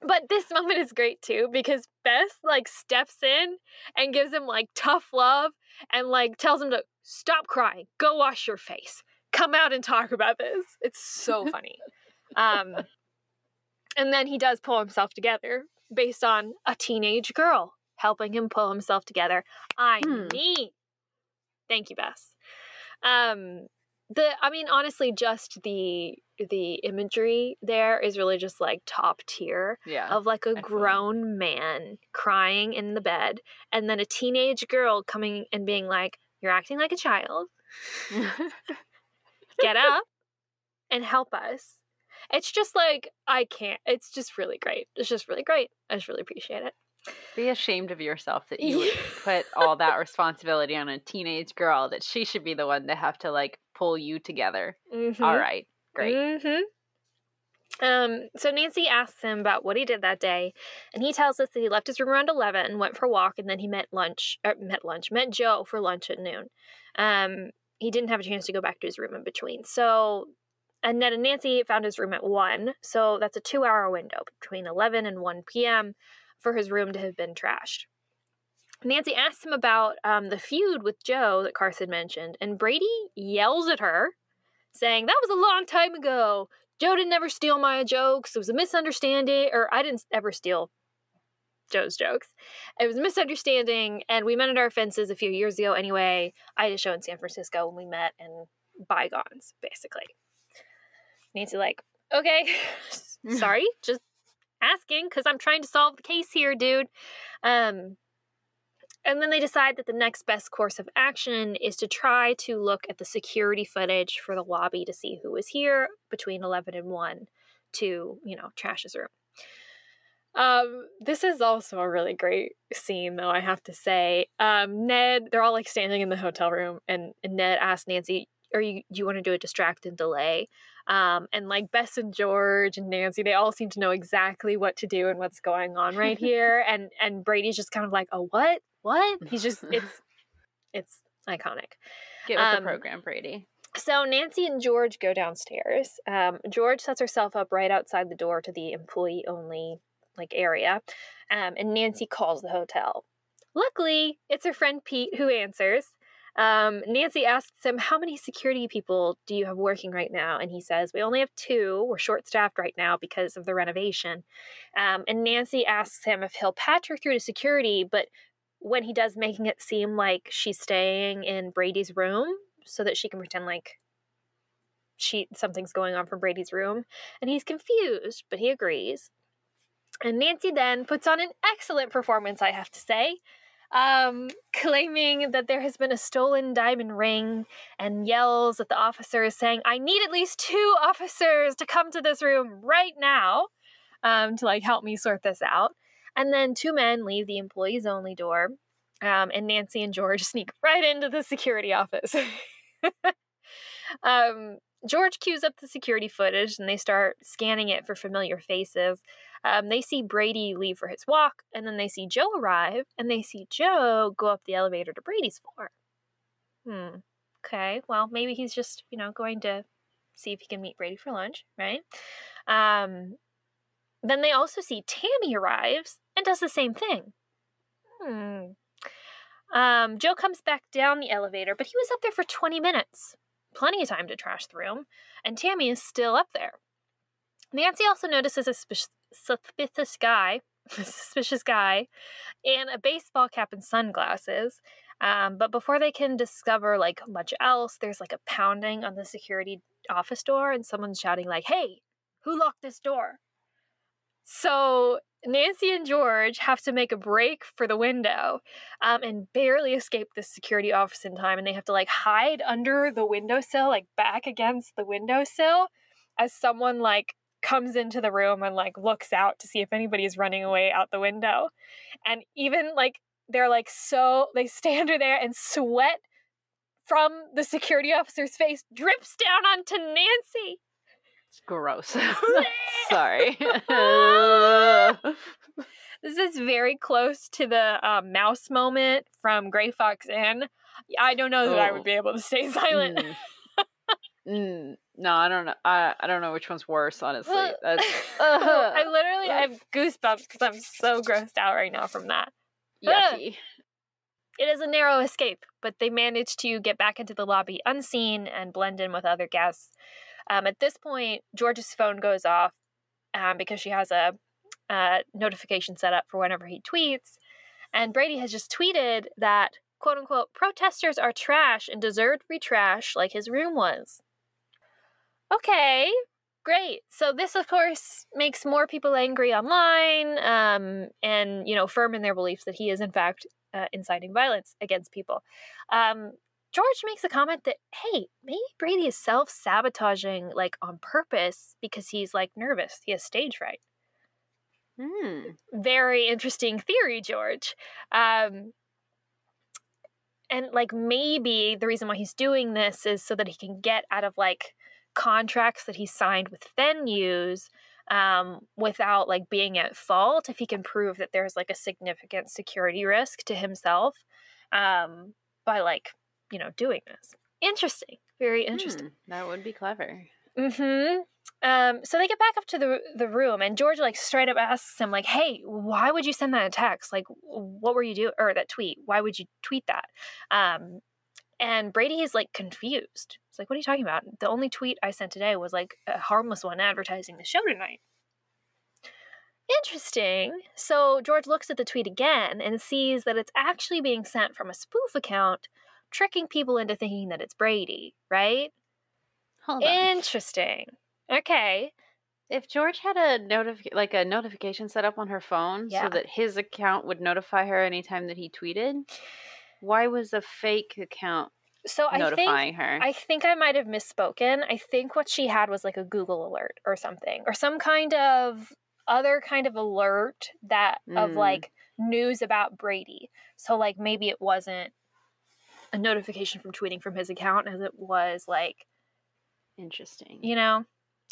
but this moment is great too because Bess like steps in and gives him like tough love and like tells him to stop crying, go wash your face, come out and talk about this. It's so funny. um, and then he does pull himself together based on a teenage girl helping him pull himself together. I Hmm. mean, thank you, Bess. Um, the I mean, honestly, just the the imagery there is really just like top tier Yeah. of like a excellent. grown man crying in the bed, and then a teenage girl coming and being like, "You're acting like a child. Get up and help us." It's just like I can't. It's just really great. It's just really great. I just really appreciate it. Be ashamed of yourself that you would put all that responsibility on a teenage girl that she should be the one to have to like pull you together. Mhm. All right. Great. hmm Um, so Nancy asks him about what he did that day, and he tells us that he left his room around eleven and went for a walk, and then he met lunch, er, met lunch, met Joe for lunch at noon. Um, he didn't have a chance to go back to his room in between. So, and Ned and Nancy found his room at one, so that's a two-hour window between eleven and one p.m. for his room to have been trashed. Nancy asks him about um, the feud with Joe that Carson mentioned, and Brady yells at her, saying, That was a long time ago. Joe didn't ever steal my jokes. It was a misunderstanding, or I didn't ever steal Joe's jokes. It was a misunderstanding, and we mended our fences a few years ago anyway. I had a show in San Francisco when we met, and bygones, basically. Nancy, like, okay, sorry, just asking because I'm trying to solve the case here, dude. Um, and then they decide that the next best course of action is to try to look at the security footage for the lobby to see who was here between 11 and 1 to, you know, trash his room. Um, this is also a really great scene, though, I have to say. Um, Ned, they're all like standing in the hotel room, and, and Ned asks Nancy, Are you, you want to do a distract and delay? Um, and like Bess and George and Nancy, they all seem to know exactly what to do and what's going on right here. And and Brady's just kind of like, oh what? What? He's just it's it's iconic. Get with um, the program, Brady. So Nancy and George go downstairs. Um, George sets herself up right outside the door to the employee only like area, um, and Nancy calls the hotel. Luckily, it's her friend Pete who answers. Um, Nancy asks him, How many security people do you have working right now? And he says, We only have two. We're short staffed right now because of the renovation. Um, and Nancy asks him if he'll patch her through to security, but when he does, making it seem like she's staying in Brady's room so that she can pretend like she something's going on from Brady's room. And he's confused, but he agrees. And Nancy then puts on an excellent performance, I have to say um, claiming that there has been a stolen diamond ring and yells at the officers saying, I need at least two officers to come to this room right now um, to like help me sort this out. And then two men leave the employees only door, um, and Nancy and George sneak right into the security office. um, George cues up the security footage and they start scanning it for familiar faces. Um, they see Brady leave for his walk, and then they see Joe arrive, and they see Joe go up the elevator to Brady's floor. Hmm. Okay. Well, maybe he's just, you know, going to see if he can meet Brady for lunch, right? Um, then they also see Tammy arrives and does the same thing. Hmm. Um, Joe comes back down the elevator, but he was up there for 20 minutes. Plenty of time to trash the room, and Tammy is still up there. Nancy also notices a suspicious guy, suspicious guy, in a baseball cap and sunglasses. Um, but before they can discover like much else, there's like a pounding on the security office door, and someone's shouting like, "Hey, who locked this door?" So Nancy and George have to make a break for the window um, and barely escape the security office in time. And they have to like hide under the windowsill, like back against the windowsill, as someone like comes into the room and like looks out to see if anybody is running away out the window. And even like they're like so they stand there and sweat from the security officer's face drips down onto Nancy. It's gross. Sorry. This is very close to the um, mouse moment from Gray Fox Inn. I don't know that I would Oh. be able to stay silent. Mm. Mm, no, I don't know. I I don't know which one's worse. Honestly, that's I literally I have goosebumps because I'm so grossed out right now from that. yucky. It is a narrow escape, but they manage to get back into the lobby unseen and blend in with other guests. Um, at this point, George's phone goes off um, because she has a, a notification set up for whenever he tweets. And Brady has just tweeted that, quote unquote, protesters are trash and deserve to be trash like his room was. Okay, great. So this, of course, makes more people angry online um, and, you know, firm in their beliefs that he is, in fact, uh, inciting violence against people. Um, George makes a comment that, hey, maybe Brady is self sabotaging, like on purpose, because he's like nervous. He has stage fright. Hmm. Very interesting theory, George. Um, and like maybe the reason why he's doing this is so that he can get out of like contracts that he signed with venues um, without like being at fault if he can prove that there's like a significant security risk to himself um, by like you know doing this. Interesting. Very interesting. Hmm, that would be clever. mm-hmm. Um, so they get back up to the the room and george like straight up asks him like hey why would you send that a text? Like what were you doing or that tweet? Why would you tweet that? Um, and brady is like confused it's like what are you talking about the only tweet i sent today was like a harmless one advertising the show tonight Interesting. So George looks at the tweet again and sees that it's actually being sent from a spoof account, tricking people into thinking that it's Brady, right? Hold on. Interesting. Okay. if George had a notif- like a notification set up on her phone Yeah. so that his account would notify her anytime that he tweeted, why was a fake account So I think her? I think I might have misspoken. I think what she had was like a Google alert or something, or some kind of other kind of alert that of Mm. like news about Brady. So like maybe it wasn't a notification from tweeting from his account as it was like, Interesting. you know,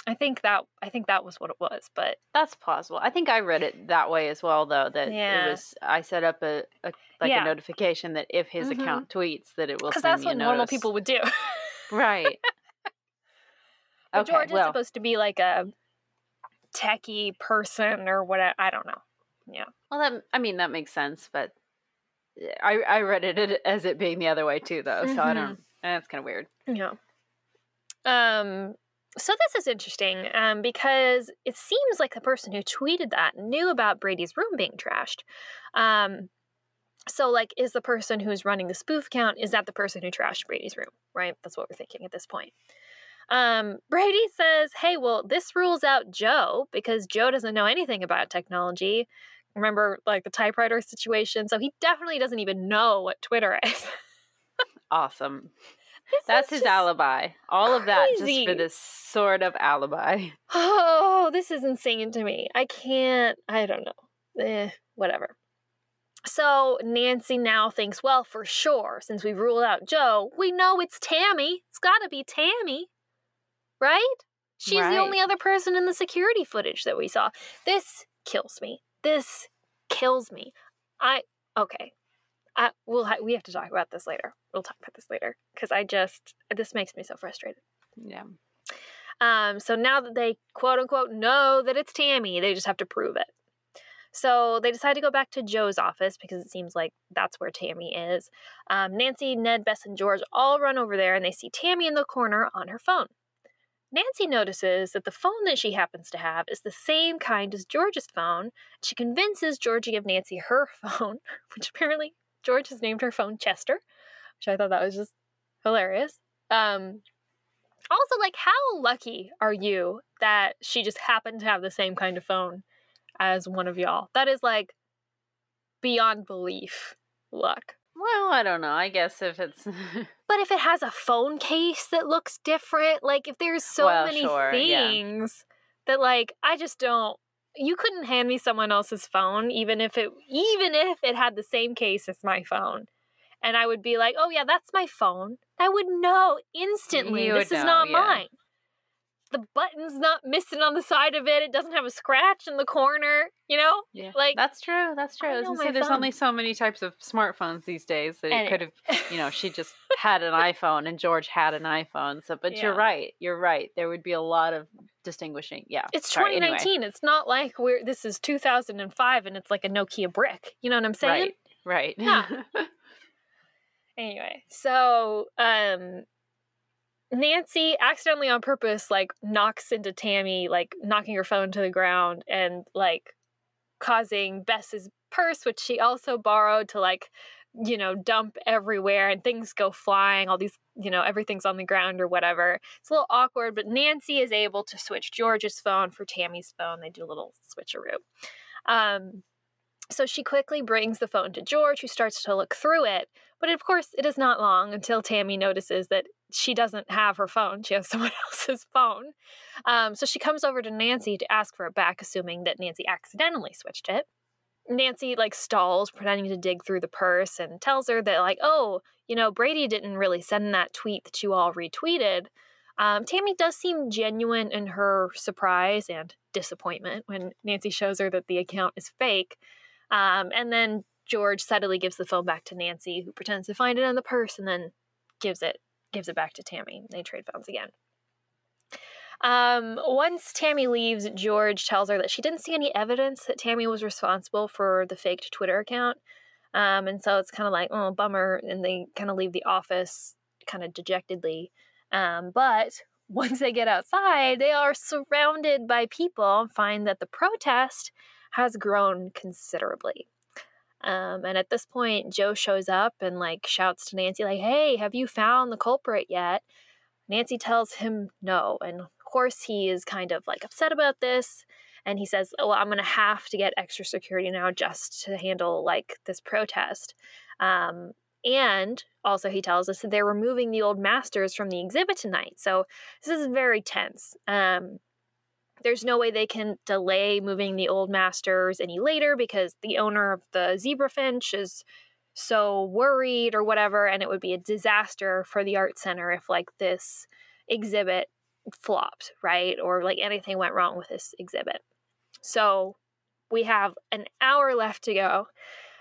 I think that I think that was what it was, but That's plausible. I think I read it that way as well, though. That Yeah. it was I set up a, a like Yeah. a notification that if his Mhm. account tweets, that it will because that's me a what normal people would do. Right. Okay. George is supposed to be like a techie person or what I don't know. Yeah. well, that I mean that makes sense, but I I read it as it being the other way too, though. So I Mhm. don't. That's kind of weird. Yeah. Um so this is interesting um, because it seems like the person who tweeted that knew about Brady's room being trashed. Um, so, like, is the person who's running the spoof count is that the person who trashed Brady's room? Right? That's what we're thinking at this point. Um, Brady says, "Hey, well, this rules out Joe because Joe doesn't know anything about technology. Remember, like the typewriter situation. So he definitely doesn't even know what Twitter is. Awesome. That's his alibi. All of that just for this sort of alibi. Oh, this is insane to me. I can't, I don't know. Eh, whatever. So Nancy now thinks, well, for sure, since we've ruled out Joe, we know it's Tammy. It's got to be Tammy, right? She's Right. the only other person in the security footage that we saw. This kills me. This kills me. I, okay. I, we'll ha- we have to talk about this later. We'll talk about this later because I just, this makes me so frustrated. Yeah. Um, so now that they quote unquote know that it's Tammy, they just have to prove it. So they decide to go back to Joe's office because it seems like that's where Tammy is. Um, Nancy, Ned, Bess, and George all run over there and they see Tammy in the corner on her phone. Nancy notices that the phone that she happens to have is the same kind as George's phone. She convinces George to give Nancy her phone, which apparently George has named her phone Chester, which I thought that was just hilarious. Um, also, like, how lucky are you that she just happened to have the same kind of phone as one of y'all? That is like beyond belief luck. Well, I don't know. I guess if it's But if it has a phone case that looks different, like if there's so Well, many sure, yeah. things that like I just don't you couldn't hand me someone else's phone even if it even if it had the same case as my phone. And I would be like, "Oh yeah, that's my phone." I would know instantly You this is know, not yeah. mine. The button's not missing on the side of it. It doesn't have a scratch in the corner. You know, Yeah, like that's true. That's true. I I was gonna say there's phone. only so many types of smartphones these days that it could have, you know, she just had an iPhone and George had an iPhone. So, but you're right. You're right. There would be a lot of distinguishing. Yeah. It's Sorry, anyway. 2019. It's not like we're this is 2005 and it's like a Nokia brick. You know what I'm saying? Right. Right. Yeah. Anyway, so um Nancy accidentally on purpose like knocks into Tammy, like knocking her phone to the ground and like causing Bess's purse, which she also borrowed to like, you know, dump everywhere and things go flying, all these, you know, everything's on the ground or whatever. It's a little awkward, but Nancy is able to switch George's phone for Tammy's phone. They do a little switcheroo. Um so she quickly brings the phone to George, who starts to look through it. But of course, it is not long until Tammy notices that she doesn't have her phone. She has someone else's phone. Um, so she comes over to Nancy to ask for it back, assuming that Nancy accidentally switched it. Nancy like stalls, pretending to dig through the purse, and tells her that like, oh, you know, Brady didn't really send that tweet that you all retweeted. Um, Tammy does seem genuine in her surprise and disappointment when Nancy shows her that the account is fake. Um, and then George subtly gives the phone back to Nancy, who pretends to find it in the purse and then gives it gives it back to Tammy. They trade phones again. Um, once Tammy leaves, George tells her that she didn't see any evidence that Tammy was responsible for the faked Twitter account. Um, and so it's kind of like, oh, bummer. And they kind of leave the office kind of dejectedly. Um, but once they get outside, they are surrounded by people and find that the protest has grown considerably. Um, and at this point, Joe shows up and like shouts to Nancy, like, "Hey, have you found the culprit yet?" Nancy tells him no, and of course he is kind of like upset about this. And he says, "Oh, "Well, I'm gonna have to get extra security now just to handle like this protest." Um, and also, he tells us that they're removing the old masters from the exhibit tonight. So this is very tense. Um, there's no way they can delay moving the old masters any later because the owner of the zebra finch is so worried or whatever and it would be a disaster for the art center if like this exhibit flopped right? Or like anything went wrong with this exhibit. So we have an hour left to go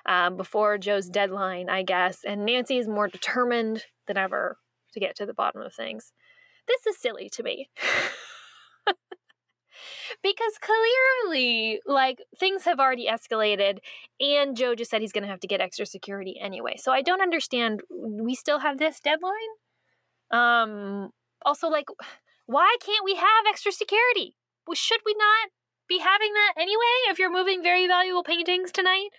um, before joe's deadline i guess and nancy is more determined than ever to get to the bottom of things. This is silly to me because clearly like things have already escalated and joe just said he's going to have to get extra security anyway so i don't understand we still have this deadline? Um also like why can't we have extra security? Should we not be having that anyway if you're moving very valuable paintings tonight?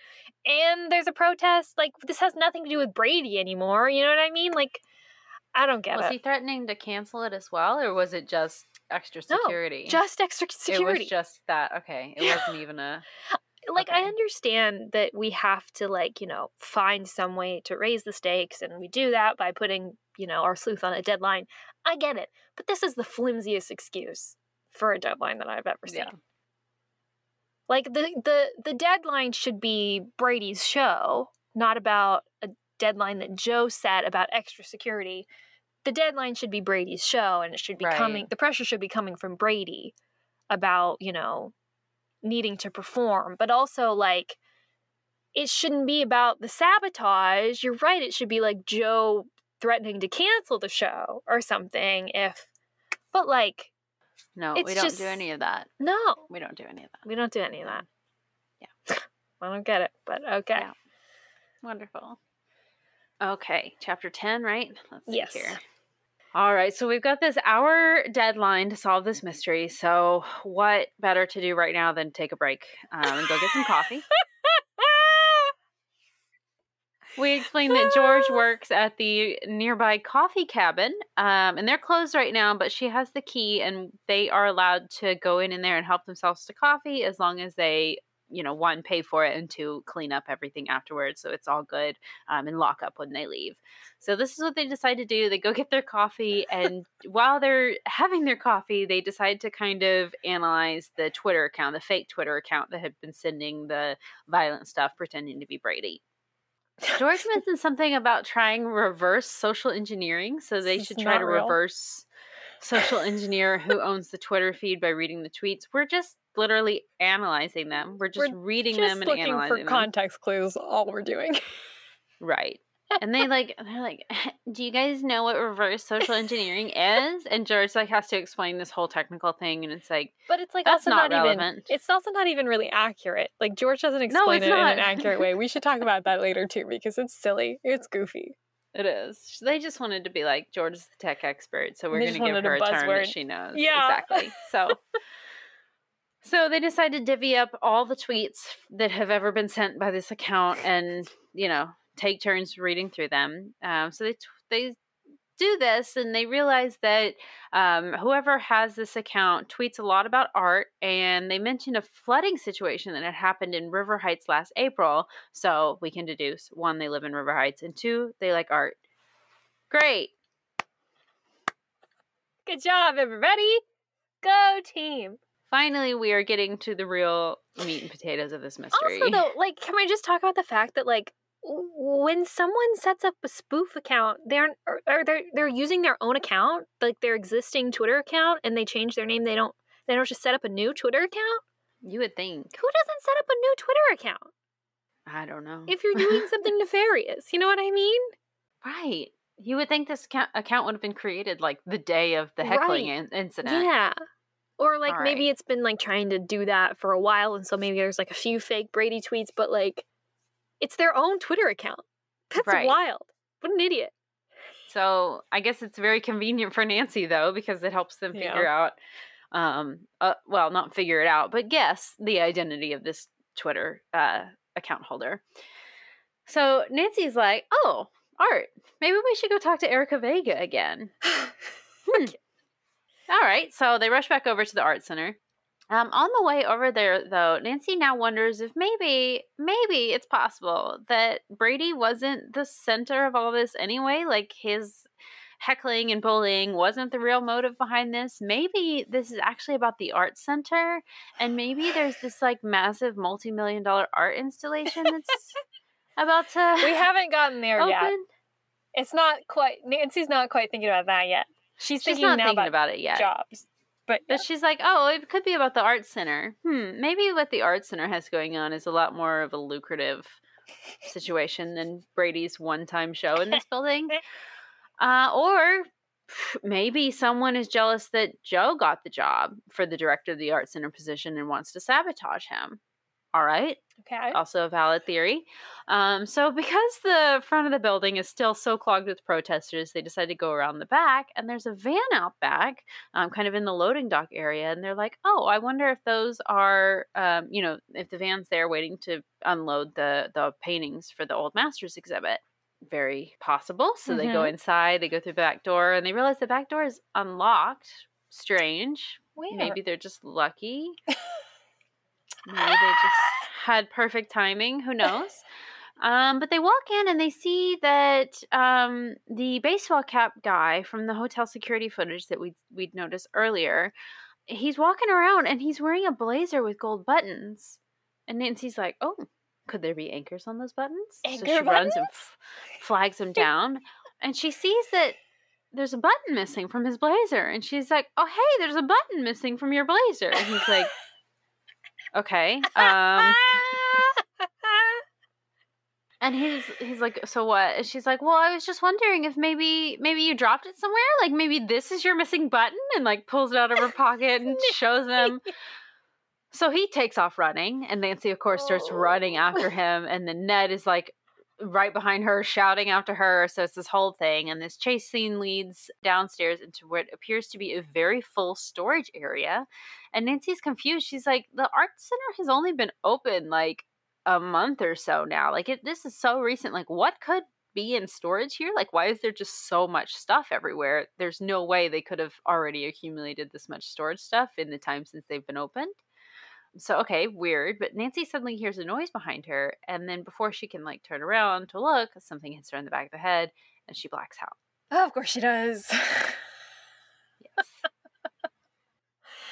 And there's a protest like this has nothing to do with brady anymore you know what i mean? Like i don't get was it. Was he threatening to cancel it as well, or was it just extra No, security? just extra security It was just that. Okay, it wasn't even a. like I understand that we have to like, you know, find some way to raise the stakes and we do that by putting, you know, our sleuth on a deadline. I get it. But this is the flimsiest excuse for a deadline that I've ever seen. Yeah. Like the the the deadline should be Brady's show, not about a deadline that Joe set about extra security. The deadline should be Brady's show and it should be Right. coming the pressure should be coming from Brady about, you know, needing to perform, but also like it shouldn't be about the sabotage. You're right, it should be like Joe threatening to cancel the show or something if but like No, we don't just- do any of that. no, We don't do any of that. we don't do any of that. Yeah. I don't get it, but okay. Yeah. Wonderful. Okay, chapter 10, right? Let's see Yes. here. All right, so we've got this hour deadline to solve this mystery. So, what better to do right now than take a break um, and go get some coffee? We explained that George works at the nearby coffee cabin, um, and they're closed right now, but she has the key, and they are allowed to go in in there and help themselves to coffee as long as they, you know, one, pay for it, and two, clean up everything afterwards. So it's all good um, and lock up when they leave. So this is what they decide to do. They go get their coffee, and while they're having their coffee, they decide to kind of analyze the Twitter account, the fake Twitter account that had been sending the violent stuff, pretending to be Brady. George mentioned something about trying reverse social engineering, so they This should try to real. reverse social engineer who owns the Twitter feed by reading the tweets. We're just literally analyzing them. We're just We're reading Just them and looking analyzing for them. context clues. All we're doing. Right. And they like they're like, "Do you guys know what reverse social engineering is?" And George like has to explain this whole technical thing and it's like, But it's like That's also not not, even. It's also not even really accurate. Like George doesn't explain it's it in an accurate way. We should talk about that later too because it's silly. It's goofy. it is. They just wanted to be like, George is the tech expert, so we're going to give wanted a her a, term that she knows. Yeah. Exactly. So So they decided to divvy up all the tweets that have ever been sent by this account and, you know, take turns reading through them. Um, so they t- they do this and they realize that um, whoever has this account tweets a lot about art and they mentioned a flooding situation that had happened in River Heights last April. So we can deduce one, they live in River Heights, and two, they like art. Great. Good job, everybody. Go team. Finally, we are getting to the real meat and potatoes of this mystery. Also, though, like, can we just talk about the fact that, like, when someone sets up a spoof account, they're or, they're they're using their own account, like their existing Twitter account, and they change their name. They don't they don't just set up a new Twitter account. you would think. Who doesn't set up a new Twitter account I don't know. if you're doing something nefarious? You know what I mean? right. You would think this account, account would have been created like the day of the heckling Right. in- incident. Yeah. Or like All maybe right. it's been like trying to do that for a while, and so maybe there's like a few fake Brady tweets, but like it's their own Twitter account. That's Right. wild. What an idiot. So I guess it's very convenient for Nancy though because it helps them Yeah. figure out, um, uh, well, not figure it out, but guess the identity of this Twitter uh, account holder. So Nancy's like, "Oh, Art, maybe we should go talk to Erica Vega again." Hmm. All right, so they rush back over to the art center. Um, on the way over there, though, Nancy now wonders if maybe, maybe it's possible that Brady wasn't the center of all this anyway. Like his heckling and bullying wasn't the real motive behind this. Maybe this is actually about the art center, and maybe there's this like massive multi-million dollar art installation that's about to we haven't gotten there open. yet. It's not quite. Nancy's not quite thinking about that yet. She's, She's thinking not thinking about, about it yet. jobs. But But she's like, oh, it could be about the art center. Hmm, maybe what the art center has going on is a lot more of a lucrative situation than Brady's one-time show in this building. Uh, or maybe someone is jealous that Joe got the job for the director of the art center position and wants to sabotage him. All right, okay. also a valid theory. Um, so, because the front of the building is still so clogged with protesters, they decide to go around the back, and there's a van out back, um, kind of in the loading dock area, and they're like, "Oh, I wonder if those are, um, you know, if the van's there waiting to unload the the paintings for the old masters exhibit." Very possible. So they go inside, they go through the back door, and they realize the back door is unlocked. Strange. Maybe they're just lucky. Maybe they just had perfect timing. Who knows? Um, but they walk in and they see that um, the baseball cap guy from the hotel security footage that we we'd noticed earlier, he's walking around and he's wearing a blazer with gold buttons. And Nancy's like, "Oh, could there be anchors on those buttons?" so Anchor she runs and f- flags him down, and she sees that there's a button missing from his blazer, and she's like, "Oh, hey, there's a button missing from your blazer." And he's like, "Okay." Um, and he's he's like, "So what?" And she's like, "Well, I was just wondering if maybe maybe you dropped it somewhere. Like maybe this is your missing button." And like pulls it out of her pocket and shows him. So he takes off running, and Nancy, of course, starts running Oh. after him. And then Ned is like right behind her, shouting after her. So it's this whole thing. And this chase scene leads downstairs into what appears to be a very full storage area. And Nancy's confused. She's like, the art center has only been open like a month or so now. Like, it, this is so recent. Like, what could be in storage here? Like, why is there just so much stuff everywhere? There's no way they could have already accumulated this much storage stuff in the time since they've been opened. So, okay, weird. But Nancy suddenly hears a noise behind her. And then before she can like turn around to look, something hits her in the back of the head and she blacks out. Oh, of course she does. Yes.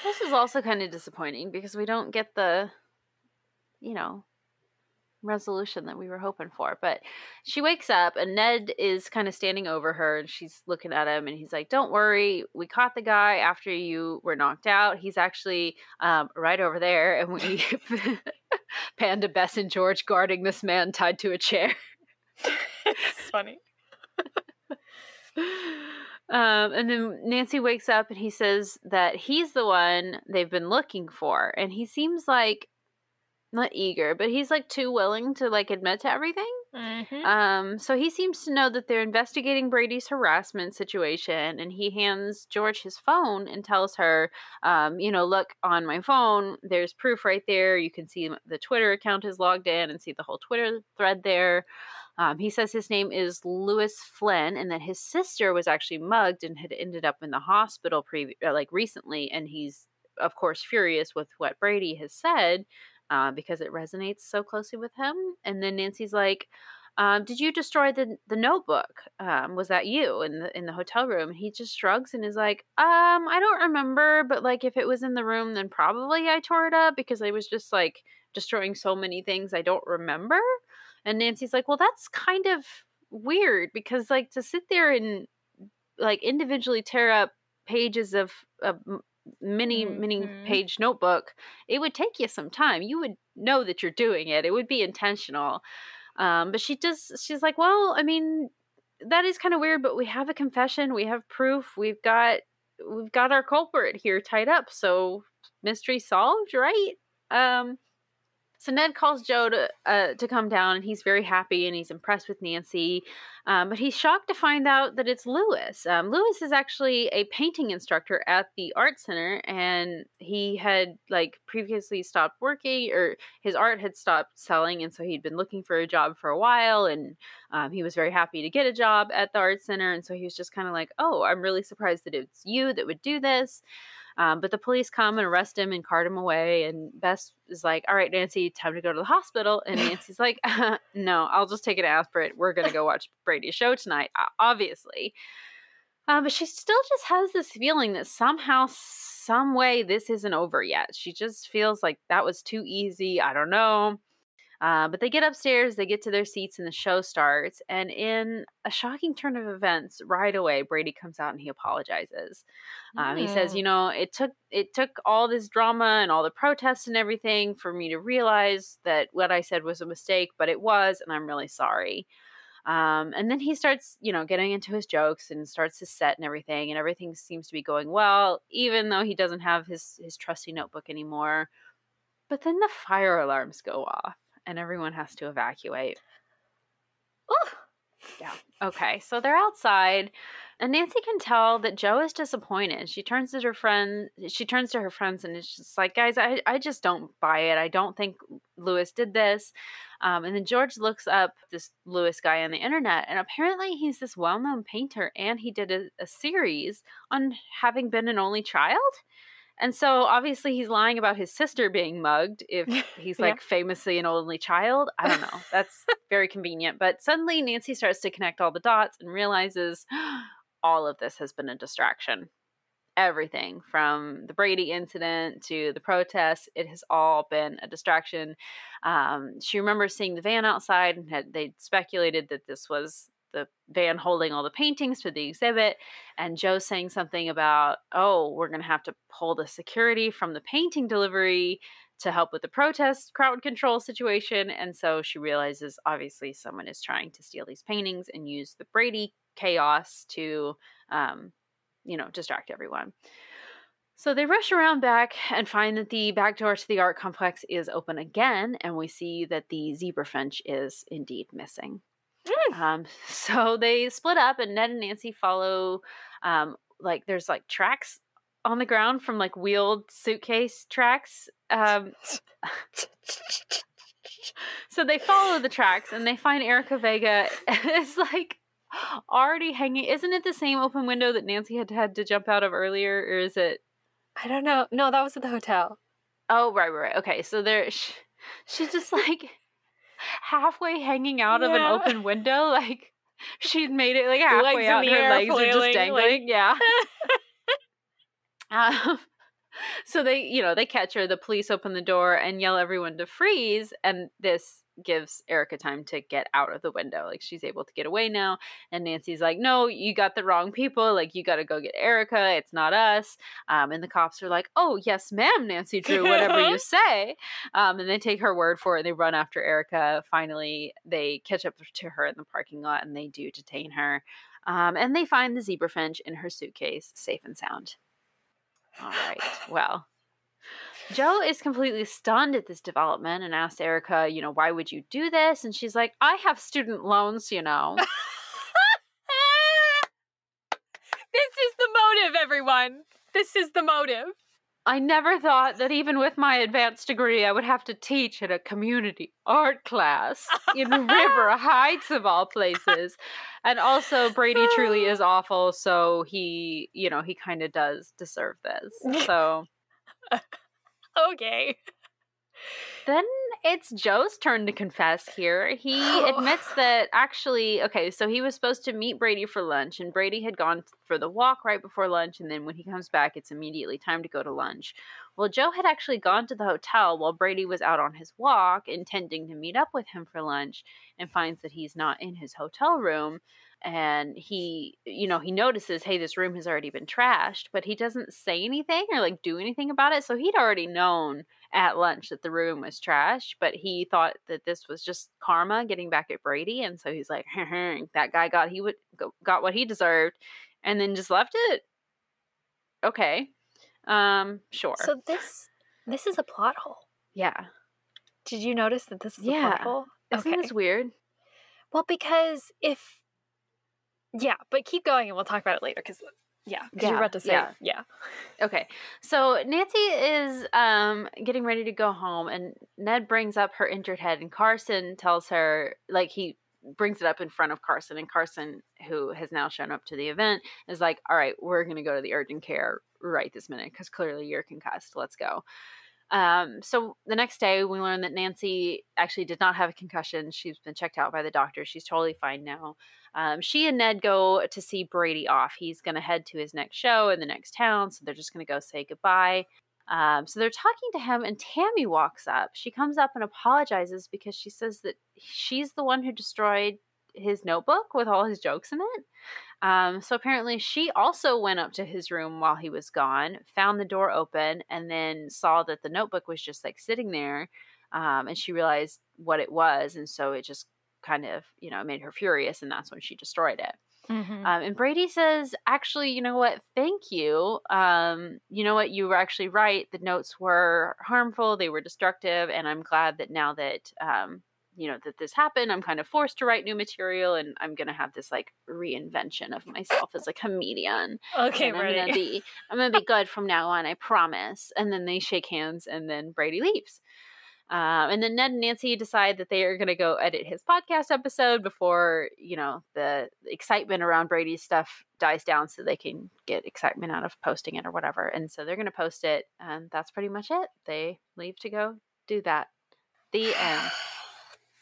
this is also kind of disappointing because we don't get the, you know, resolution that we were hoping for. But she wakes up and Ned is kind of standing over her and she's looking at him and he's like, Don't worry, we caught the guy after you were knocked out. He's actually um, right over there. And we pan to Bess and George guarding this man tied to a chair. it's funny. Um, and then Nancy wakes up and he says that he's the one they've been looking for. And he seems like not eager, but he's like too willing to like admit to everything. Mm-hmm. Um, so he seems to know that they're investigating Brady's harassment situation, and he hands George his phone and tells her, um, you know, look on my phone, there's proof right there. You can see the Twitter account is logged in and see the whole Twitter thread there. Um, he says his name is Lewis Flynn, and that his sister was actually mugged and had ended up in the hospital pre- uh, like recently, and he's of course furious with what Brady has said uh, because it resonates so closely with him. And then Nancy's like, um, "Did you destroy the the notebook? Um, was that you in the in the hotel room?" And he just shrugs and is like, "Um, I don't remember, but like if it was in the room, then probably I tore it up because I was just like destroying so many things I don't remember." And Nancy's like, well, that's kind of weird because, like, to sit there and like individually tear up pages of a mini mm-hmm. mini page notebook, it would take you some time. You would know that you're doing it. It would be intentional. Um, but she just she's like, well, I mean, that is kind of weird, but we have a confession, we have proof, we've got we've got our culprit here tied up, so mystery solved, right? Um, so Ned calls Joe to uh, to come down, and he's very happy and he's impressed with Nancy. Um, but he's shocked to find out that it's Lewis. Um, Lewis is actually a painting instructor at the art center, and he had like previously stopped working, or his art had stopped selling, and so he'd been looking for a job for a while. And um, he was very happy to get a job at the art center, and so he was just kind of like, "Oh, I'm really surprised that it's you that would do this." Um, but the police come and arrest him and cart him away. And Bess is like, "All right, Nancy, time to go to the hospital." And Nancy's like, "No, I'll just take an aspirin. We're gonna go watch Brady's show tonight, obviously." Uh, but she still just has this feeling that somehow, some way, this isn't over yet. She just feels like that was too easy. I don't know. Uh, but they get upstairs, they get to their seats, and the show starts. And in a shocking turn of events, right away, Brady comes out and he apologizes. Um, He says, "You know, it took it took all this drama and all the protests and everything for me to realize that what I said was a mistake, but it was, and I'm really sorry." Um, and then he starts, you know, getting into his jokes and starts his set and everything, and everything seems to be going well, even though he doesn't have his his trusty notebook anymore. But then the fire alarms go off and everyone has to evacuate. Oh, yeah. Okay. So they're outside, and Nancy can tell that Joe is disappointed. She turns to her friend. She turns to her friends, and it's just like, guys, I, I just don't buy it. I don't think Lewis did this. Um, and then George looks up this Lewis guy on the internet, and apparently he's this well-known painter, and he did a, a series on having been an only child. And so obviously he's lying about his sister being mugged if he's like yeah. famously an only child. I don't know. That's very convenient. But suddenly Nancy starts to connect all the dots and realizes all of this has been a distraction. Everything from the Brady incident to the protests, it has all been a distraction. Um, she remembers seeing the van outside and had they speculated that this was the van holding all the paintings for the exhibit and joe saying something about oh we're going to have to pull the security from the painting delivery to help with the protest crowd control situation and so she realizes obviously someone is trying to steal these paintings and use the brady chaos to um, you know distract everyone so they rush around back and find that the back door to the art complex is open again, and we see that the zebra finch is indeed missing. Mm. Um, so they split up, and Ned and Nancy follow. Um, like there's like tracks on the ground from like wheeled suitcase tracks. Um, so they follow the tracks, and they find Erica Vega is like already hanging. Isn't it the same open window that Nancy had had to jump out of earlier, or is it? I don't know. No, that was at the hotel. Oh right, right, right. Okay, so there, she, she's just like halfway hanging out yeah. of an open window. Like she'd made it like halfway legs out, her legs flailing, are just dangling. Like... Yeah. um, so they, you know, they catch her. The police open the door and yell everyone to freeze. And this gives Erica time to get out of the window. Like she's able to get away now. And Nancy's like, no, you got the wrong people. Like you got to go get Erica. It's not us. Um, and the cops are like, oh, yes, ma'am, Nancy Drew, whatever you say. Um, and they take her word for it. They run after Erica. Finally, they catch up to her in the parking lot and they do detain her. Um, and they find the zebra finch in her suitcase, safe and sound. All right. Well, Joe is completely stunned at this development and asks Erica, you know, why would you do this? And she's like, I have student loans, you know. this is the motive, everyone. This is the motive. I never thought that even with my advanced degree, I would have to teach at a community art class in River Heights, of all places. And also, Brady truly is awful, so he, you know, he kind of does deserve this. So. okay. Then it's Joe's turn to confess here. He oh. admits that actually, okay, so he was supposed to meet Brady for lunch, and Brady had gone for the walk right before lunch, and then when he comes back, it's immediately time to go to lunch. Well, Joe had actually gone to the hotel while Brady was out on his walk, intending to meet up with him for lunch, and finds that he's not in his hotel room and he you know he notices hey this room has already been trashed but he doesn't say anything or like do anything about it. So he'd already known at lunch that the room was trashed but he thought that this was just karma getting back at brady and so he's like that guy got he would got what he deserved and then just left it. Okay. Um sure. So this this is a plot hole. Yeah. Did you notice that this is yeah. a plot hole? Isn't okay. this weird? Well because if yeah, but keep going and we'll talk about it later because yeah, yeah, you're about to say yeah. yeah. Okay. So Nancy is um getting ready to go home and Ned brings up her injured head and Carson tells her like he brings it up in front of Carson and Carson who has now shown up to the event is like, "All right, we're going to go to the urgent care right this minute cuz clearly you're concussed. Let's go." Um, so the next day, we learn that Nancy actually did not have a concussion. She's been checked out by the doctor. She's totally fine now. Um, she and Ned go to see Brady off. He's going to head to his next show in the next town, so they're just going to go say goodbye. Um, so they're talking to him, and Tammy walks up. She comes up and apologizes because she says that she's the one who destroyed his notebook with all his jokes in it. Um, so apparently, she also went up to his room while he was gone, found the door open, and then saw that the notebook was just like sitting there. Um, and she realized what it was, and so it just kind of, you know, made her furious, and that's when she destroyed it. Mm-hmm. Um, and Brady says, actually, you know what? Thank you. Um, you know what? You were actually right. The notes were harmful, they were destructive, and I'm glad that now that, um, you know, that this happened, I'm kind of forced to write new material, and I'm gonna have this like reinvention of myself as a comedian. Okay, and I'm gonna be, I'm gonna be good from now on. I promise. And then they shake hands, and then Brady leaves. Um, and then Ned and Nancy decide that they are going to go edit his podcast episode before, you know, the excitement around Brady's stuff dies down so they can get excitement out of posting it or whatever. And so they're going to post it. And that's pretty much it. They leave to go do that. The end.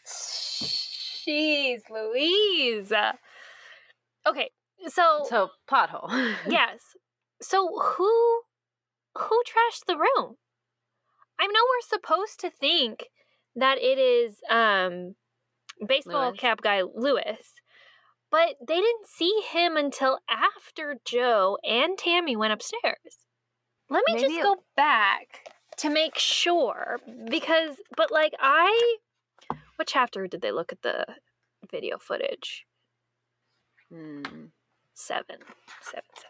Jeez Louise. Okay, so. So, pothole. yes. So, who. Who trashed the room? I know we're supposed to think that it is um baseball Lewis. cap guy Lewis, but they didn't see him until after Joe and Tammy went upstairs. Let me Maybe just go back to make sure because but like I what chapter did they look at the video footage? Hmm. Seven. Seven, seven.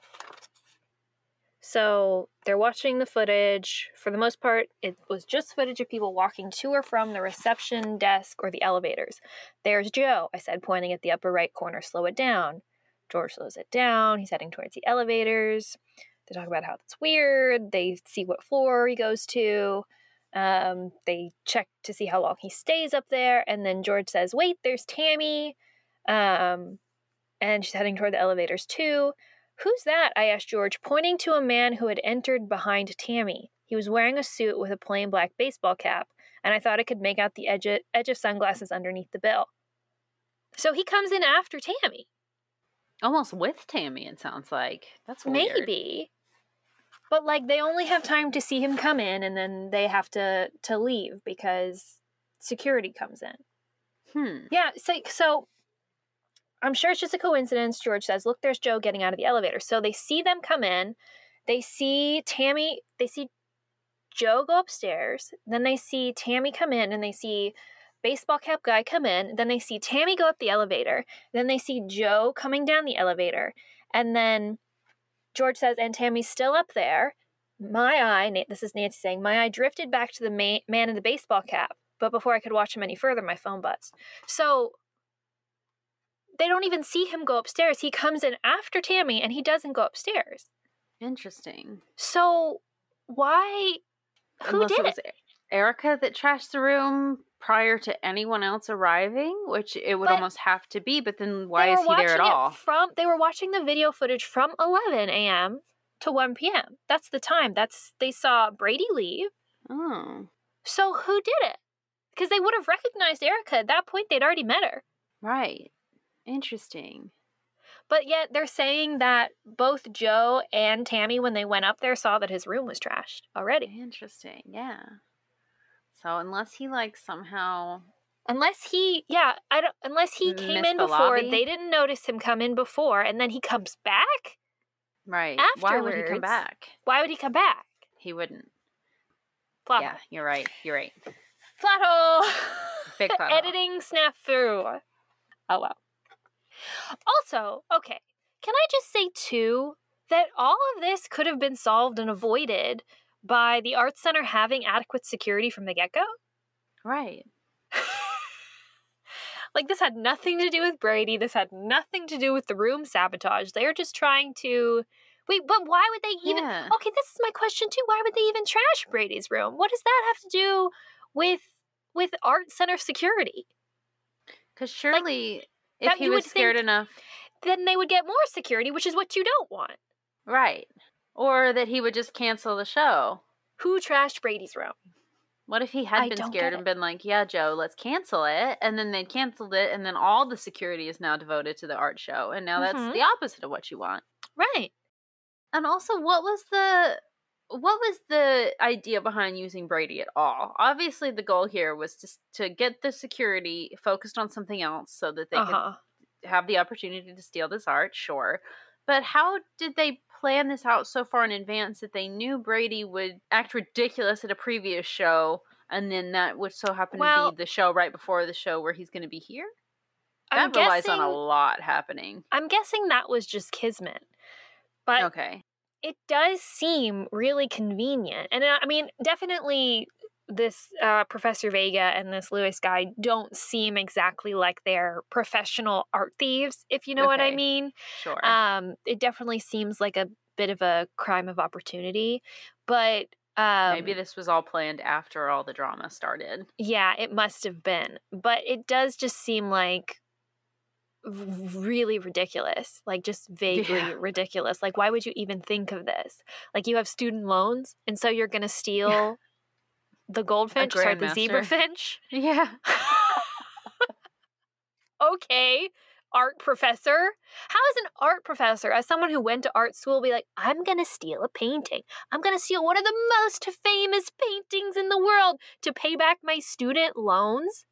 So they're watching the footage. For the most part, it was just footage of people walking to or from the reception desk or the elevators. There's Joe, I said, pointing at the upper right corner. Slow it down. George slows it down. He's heading towards the elevators. They talk about how that's weird. They see what floor he goes to. Um, they check to see how long he stays up there. And then George says, Wait, there's Tammy. Um, and she's heading toward the elevators too. Who's that? I asked George, pointing to a man who had entered behind Tammy. He was wearing a suit with a plain black baseball cap, and I thought I could make out the edge of, edge of sunglasses underneath the bill. So he comes in after Tammy. Almost with Tammy, it sounds like. That's weird. Maybe. But like they only have time to see him come in and then they have to to leave because security comes in. Hmm. Yeah, so so I'm sure it's just a coincidence. George says, "Look, there's Joe getting out of the elevator." So they see them come in. They see Tammy. They see Joe go upstairs. Then they see Tammy come in, and they see baseball cap guy come in. Then they see Tammy go up the elevator. Then they see Joe coming down the elevator, and then George says, "And Tammy's still up there." My eye. This is Nancy saying, "My eye drifted back to the ma- man in the baseball cap." But before I could watch him any further, my phone buzzed. So they don't even see him go upstairs. He comes in after Tammy and he doesn't go upstairs. Interesting. So why who Unless did it was it? Erica that trashed the room prior to anyone else arriving, which it would But almost have to be. But then why is he there at all? From they were watching the video footage from 11 a.m. to 1 p.m. That's the time. That's they saw Brady leave. Oh, So who did it? Because they would have recognized Erica at that point. They'd already met her. right. Interesting. But yet they're saying that both Joe and Tammy, when they went up there, saw that his room was trashed already. Interesting. Yeah. So unless he like somehow Unless he, yeah, I don't. Unless he came in the before, lobby? they didn't notice him come in before, and then he comes back. right, why would he come back? Why would he come back? He wouldn't. Plot Yeah, hole. you're right. You're right. Plot hole. Big plot. Editing snafu. Oh well. Also, okay, can I just say too that all of this could have been solved and avoided by the Arts Center having adequate security from the get go? Right. like this had nothing to do with Brady. This had nothing to do with the room sabotage. They're just trying to wait. But why would they even? Yeah. Okay, this is my question too. Why would they even trash Brady's room? What does that have to do with with art center security? Because surely, if he was scared enough, Then they would get more security, which is what you don't want. right, or that he would just cancel the show. Who trashed Brady's room? What if he had I been scared and been like, "Yeah, Joe, let's cancel it," and then they canceled it, and then all the security is now devoted to the art show, and now Mhm. that's the opposite of what you want. Right. And also, what was the what was the idea behind using Brady at all? Obviously, the goal here was just to get the security focused on something else, so that they Uh-huh. could have the opportunity to steal this art. Sure, but how did they plan this out so far in advance that they knew Brady would act ridiculous at a previous show, and then that would so happen Well- to be the show right before the show where he's going to be here? I'm That relies on a lot happening. I'm guessing that was just Kismet. But Okay. it does seem really convenient. And uh, I mean, definitely this uh, Professor Vega and this Lewis guy don't seem exactly like they're professional art thieves, if you know what I mean. Sure. Um, it definitely seems like a bit of a crime of opportunity. But um, Maybe this was all planned after all the drama started. Yeah, it must have been. But it does just seem like really ridiculous. Like just vaguely Yeah. ridiculous. Like why would you even think of this? Like you have student loans and so you're going to steal the goldfinch, sorry, the zebra finch? Yeah. okay, art professor. How is an art professor, as someone who went to art school, be like, I'm gonna steal a painting. I'm gonna steal one of the most famous paintings in the world to pay back my student loans?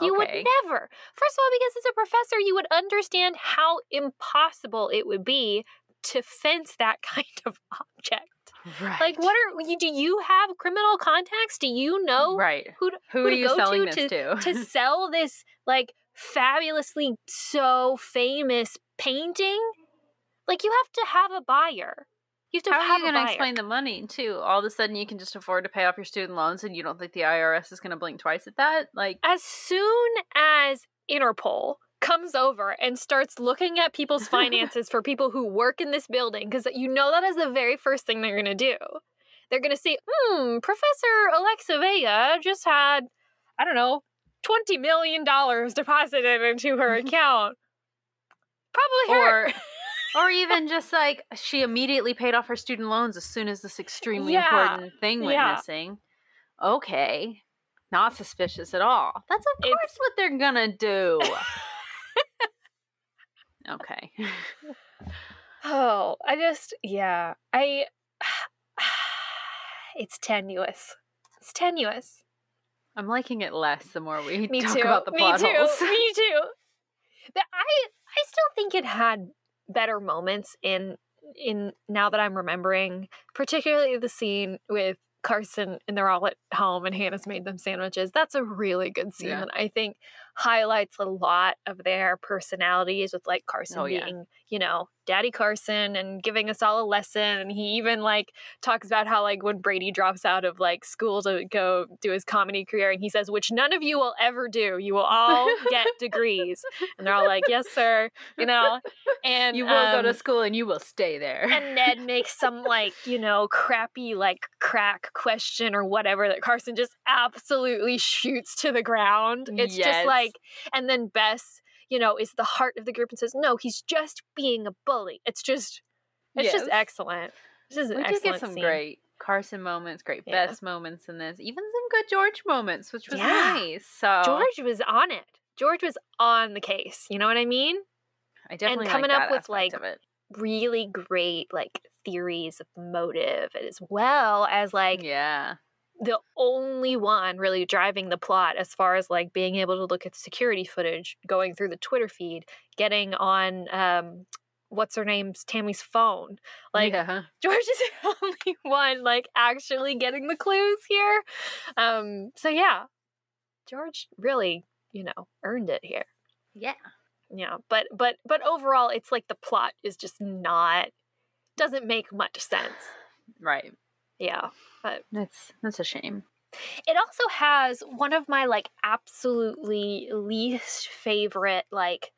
You Okay. would never. First of all, because as a professor, you would understand how impossible it would be to fence that kind of object. Right. Like, what are you? Do you have criminal contacts? Do you know Right. who to, Who, who are to you go selling to this to? to sell this like fabulously so famous painting like you have to have a buyer you have to How are have you going to explain the money too? All of a sudden, you can just afford to pay off your student loans, and you don't think the IRS is going to blink twice at that? Like, as soon as interpol comes over and starts looking at people's finances for people who work in this building because you know that is the very first thing they're going to do they're going to see hmm professor alexa vega just had i don't know 20 million dollars deposited into her account probably her or or even just like she immediately paid off her student loans as soon as this extremely Yeah, important thing went yeah. missing. Okay. Not suspicious at all. That's of It's- course what they're gonna do. Okay. Oh, I just yeah. I it's tenuous. It's tenuous. I'm liking it less the more we Me talk too. about the Me plot too. holes. Me too. The- I I still think it had better moments in in now that I'm remembering, particularly the scene with Carson and they're all at home and Hannah's made them sandwiches. That's a really good scene Yeah. that I think highlights a lot of their personalities with like Carson Oh, yeah. being, you know, Daddy Carson and giving us all a lesson. And he even like talks about how like when Brady drops out of like school to go do his comedy career and he says, which none of you will ever do. You will all get degrees. And they're all like, Yes, sir. You know? And you will go to um, school and you will stay there. and Ned makes some like, you know, crappy like crack question or whatever that Carson just absolutely shoots to the ground. It's just Yes. Like and then Bess, you know, is the heart of the group and says, "No, he's just being a bully." It's just it's just excellent. This is an we did excellent get some scene. great Carson moments, great Yeah. Bess moments in this, even some good George moments, which was Yeah. nice. So George was on it. George was on the case. You know what I mean? I definitely like coming up that with, like. Really great like theories of motive as well as like yeah, the only one really driving the plot as far as like being able to look at security footage going through the twitter feed getting on um what's her name's tammy's phone. Like yeah, george is the only one like actually getting the clues here. Um so yeah. George really you know earned it here. Yeah. yeah but but but overall it's like the plot is just not doesn't make much sense. Right. Yeah But That's that's a shame. It also has one of my like absolutely least favorite like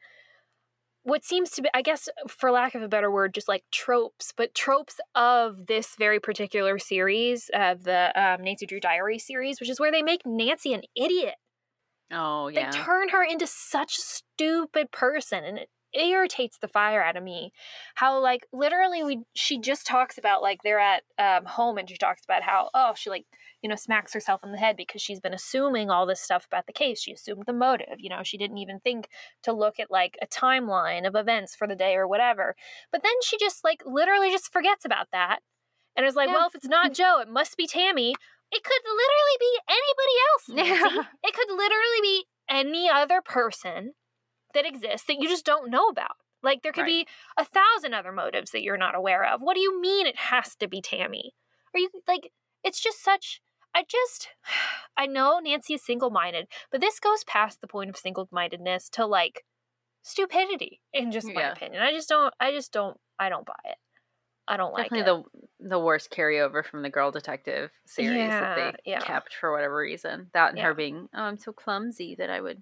what seems to be I guess for lack of a better word just like tropes, but tropes of this very particular series of the um, Nancy Drew Diary series, which is where they make Nancy an idiot. Oh yeah. They turn her into such a stupid person and it irritates the fire out of me. How like literally we she just talks about like they're at um, home and she talks about how oh she like you know smacks herself in the head because she's been assuming all this stuff about the case. She assumed the motive. You know she didn't even think to look at like a timeline of events for the day or whatever. But then she just like literally just forgets about that and is like Yeah. well if it's not Joe it must be Tammy. It could literally be anybody else. Nancy. It could literally be any other person that exists that you just don't know about. Like there could be a thousand other motives that you're not aware of. What do you mean it has to be Tammy? Are you like it's just such I just I know Nancy is single-minded, but this goes past the point of single-mindedness to like stupidity in just my Yeah. opinion. I just don't I just don't I don't buy it. I don't like Definitely it. the the worst carryover from the Girl Detective series that they yeah. kept for whatever reason. That and Yeah. her being, oh, I'm so clumsy that I would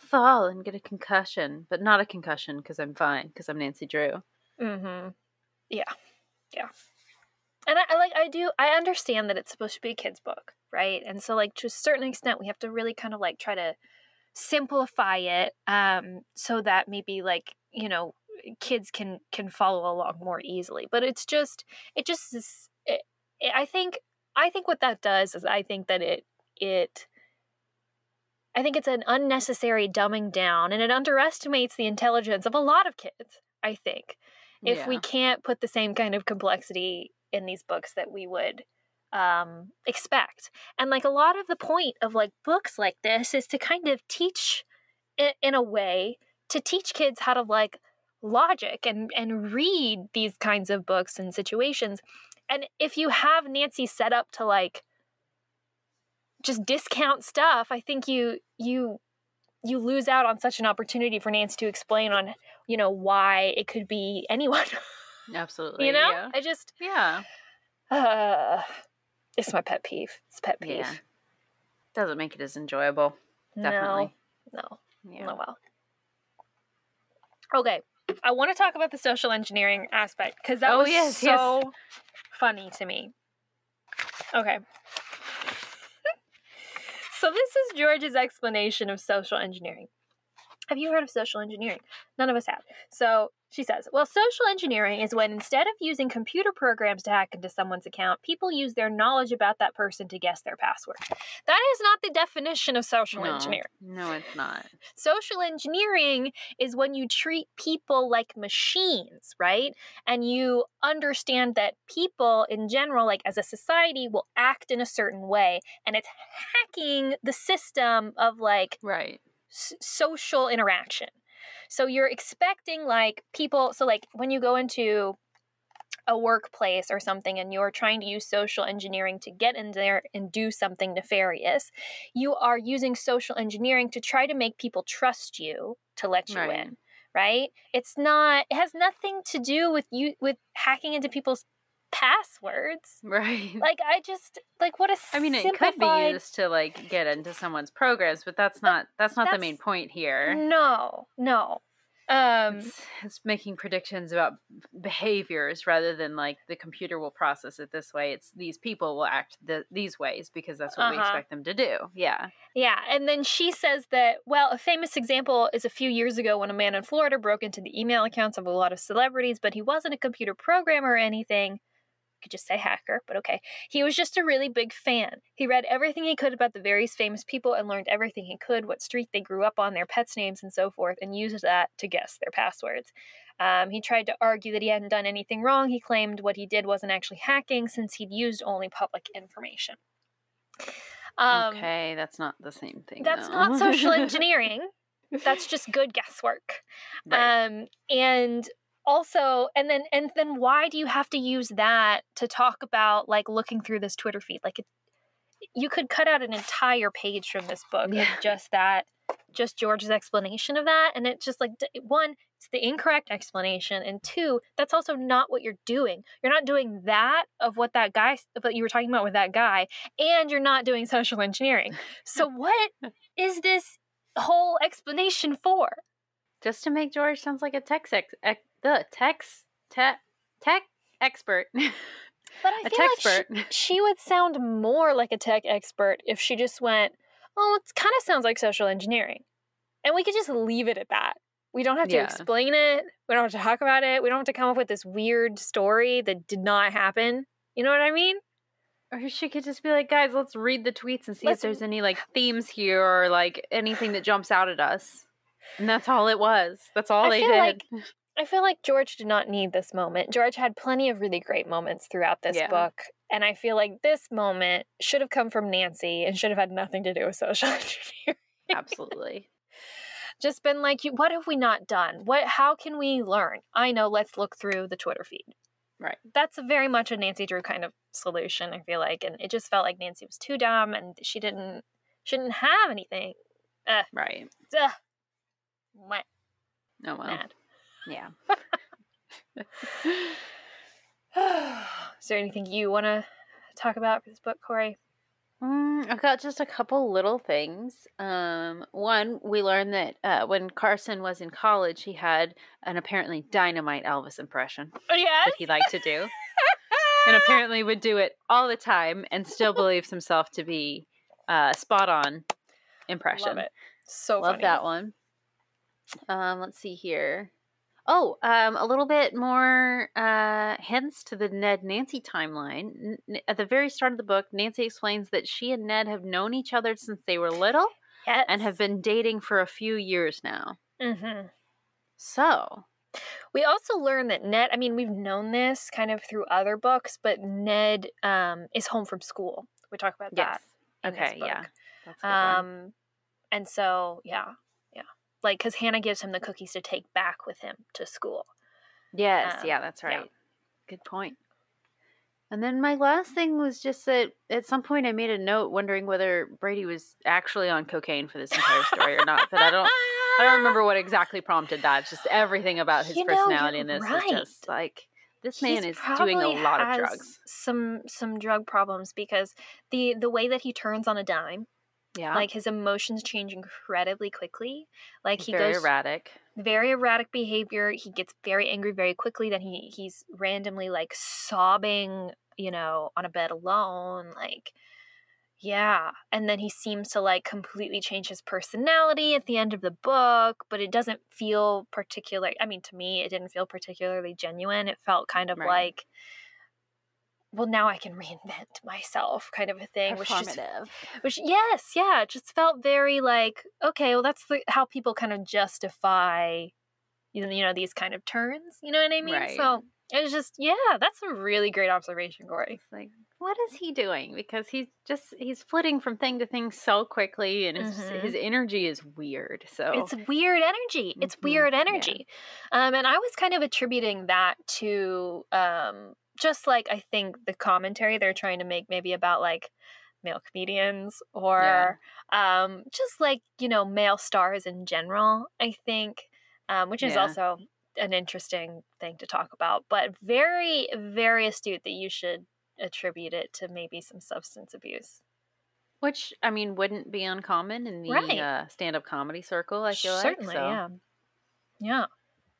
fall and get a concussion, but not a concussion because I'm fine because I'm Nancy Drew. Mm-hmm. Yeah. Yeah. And I, I like I do I understand that it's supposed to be a kid's book, right? And so like to a certain extent we have to really kind of like try to simplify it um so that maybe like, you know, kids can can follow along more easily. But it's just it just is it, it, I think I think what that does is I think that it it I think it's an unnecessary dumbing down and it underestimates the intelligence of a lot of kids, I think if we can't put the same kind of complexity in these books that we would um expect. And like a lot of the point of like books like this is to kind of teach i- in a way to teach kids how to like logic and and read these kinds of books and situations. And if you have Nancy set up to like just discount stuff i think you you you lose out on such an opportunity for Nancy to explain on you know why it could be anyone Absolutely. you know Yeah. i just yeah. uh it's my pet peeve it's pet peeve Yeah. Doesn't make it as enjoyable. Definitely. no no Yeah. no well okay i want to talk about the social engineering aspect because that Oh, was yes, yes. so funny to me okay so this is george's explanation of social engineering Have you heard of social engineering? None of us have. So she says, well, social engineering is when instead of using computer programs to hack into someone's account, people use their knowledge about that person to guess their password. That is not the definition of social no, engineering. No, it's not. Social engineering is when you treat people like machines, right? And you understand that people in general, like as a society, will act in a certain way. And it's hacking the system of like right. S- social interaction. So you're expecting like people, so like when you go into a workplace or something and you're trying to use social engineering to get in there and do something nefarious, you are using social engineering to try to make people trust you to let you Right. in, right? It's not it has nothing to do with you with hacking into people's passwords. Right. Like I just like what a I mean, it could be used to like get into someone's programs, but that's not that's not the main point here. No, no. Um It's, it's making predictions about behaviors rather than like the computer will process it this way. It's these people will act th- these ways because that's what we Uh-huh. expect them to do. Yeah. Yeah, and then she says that, well, a famous example is a few years ago when a man in Florida broke into the email accounts of a lot of celebrities, but he wasn't a computer programmer or anything. Could just say hacker, but okay. He was just a really big fan. He read everything he could about the various famous people and learned everything he could, what street they grew up on, their pets' names, and so forth, and used that to guess their passwords. Um, he tried to argue that he hadn't done anything wrong. He claimed what he did wasn't actually hacking since he'd used only public information. Um, okay, that's not the same thing. that's though. not social engineering. That's just good guesswork. Right. Um, and also, and then and then why do you have to use that to talk about like looking through this Twitter feed? Like, it, you could cut out an entire page from this book Yeah. of just that, just George's explanation of that, and it just like one, it's the incorrect explanation, and two, that's also not what you're doing. You're not doing that of what that guy, what you were talking about with that guy, and you're not doing social engineering. So what is this whole explanation for? Just to make George sounds like a tech ex- ex- the text tech tech expert. But I a feel like she, she would sound more like a tech expert if she just went, "Oh, it kind of sounds like social engineering," and we could just leave it at that. We don't have to Yeah. explain it. We don't have to talk about it. We don't have to come up with this weird story that did not happen. You know what I mean? Or she could just be like, guys, let's read the tweets and see Let's- if there's any like themes here or like anything that jumps out at us. And that's all it was. That's all I they did. like I feel like George did not need this moment. George had plenty of really great moments throughout this Yeah. book. And I feel like this moment should have come from Nancy and should have had nothing to do with social engineering. Absolutely. Just been like, what have we not done? What how can we learn? I know, let's look through the Twitter feed. Right. That's a very much a Nancy Drew kind of solution, I feel like. And it just felt like Nancy was too dumb and she didn't she didn't have anything. Right. Ugh. Mwah, Oh well. mad. Yeah. Is there anything you want to talk about for this book, Kori? Mm, I've got just a couple little things. Um, one, we learned that uh, when Carson was in college, he had an apparently dynamite Elvis impression Oh, yes. that he liked to do, and apparently would do it all the time, and still believes himself to be uh, spot on impression. Love it. So Love funny. that one. Um, let's see here. Oh, um, a little bit more uh, hints to the Ned Nancy timeline. N- at the very start of the book, Nancy explains that she and Ned have known each other since they were little Yes. and have been dating for a few years now. hmm So, We also learn that Ned, I mean, we've known this kind of through other books, but Ned um, is home from school. We talk about yes. that. Okay, yeah. That's a good one. Um, and so, yeah. Like, because Hannah gives him the cookies to take back with him to school. Yes, um, yeah, that's yeah. right. Good point. And then my last thing was just that at some point I made a note wondering whether Brady was actually on cocaine for this entire story or not. But I don't I don't remember what exactly prompted that. It's just everything about his You know, personality in this right. is just like this man He's is doing a lot of drugs. Some some drug problems because the the way that he turns on a dime, Yeah. like his emotions change incredibly quickly. Like He's he very goes erratic. very erratic behavior. He gets very angry very quickly. Then he he's randomly like sobbing, you know, on a bed alone. Like Yeah. And then he seems to like completely change his personality at the end of the book, but it doesn't feel particular. I mean, to me, it didn't feel particularly genuine. It felt kind of Right. like, well, now I can reinvent myself kind of a thing, which just which yes yeah it just felt very like okay well that's the, how people kind of justify you know, these kind of turns you know what i mean Right. so it was just yeah that's a really great observation kori like, what is he doing? Because he's just he's flitting from thing to thing so quickly, and his Mhm. his energy is weird. So it's weird energy it's Mhm, weird yeah. energy um and i was kind of attributing that to um just like i think the commentary they're trying to make maybe about like male comedians or um just like you know male stars in general i think um which is Yeah. also an interesting thing to talk about but very very astute that you should attribute it to maybe some substance abuse which I mean wouldn't be uncommon in the Right. uh, stand up comedy circle. I feel certainly like so yeah yeah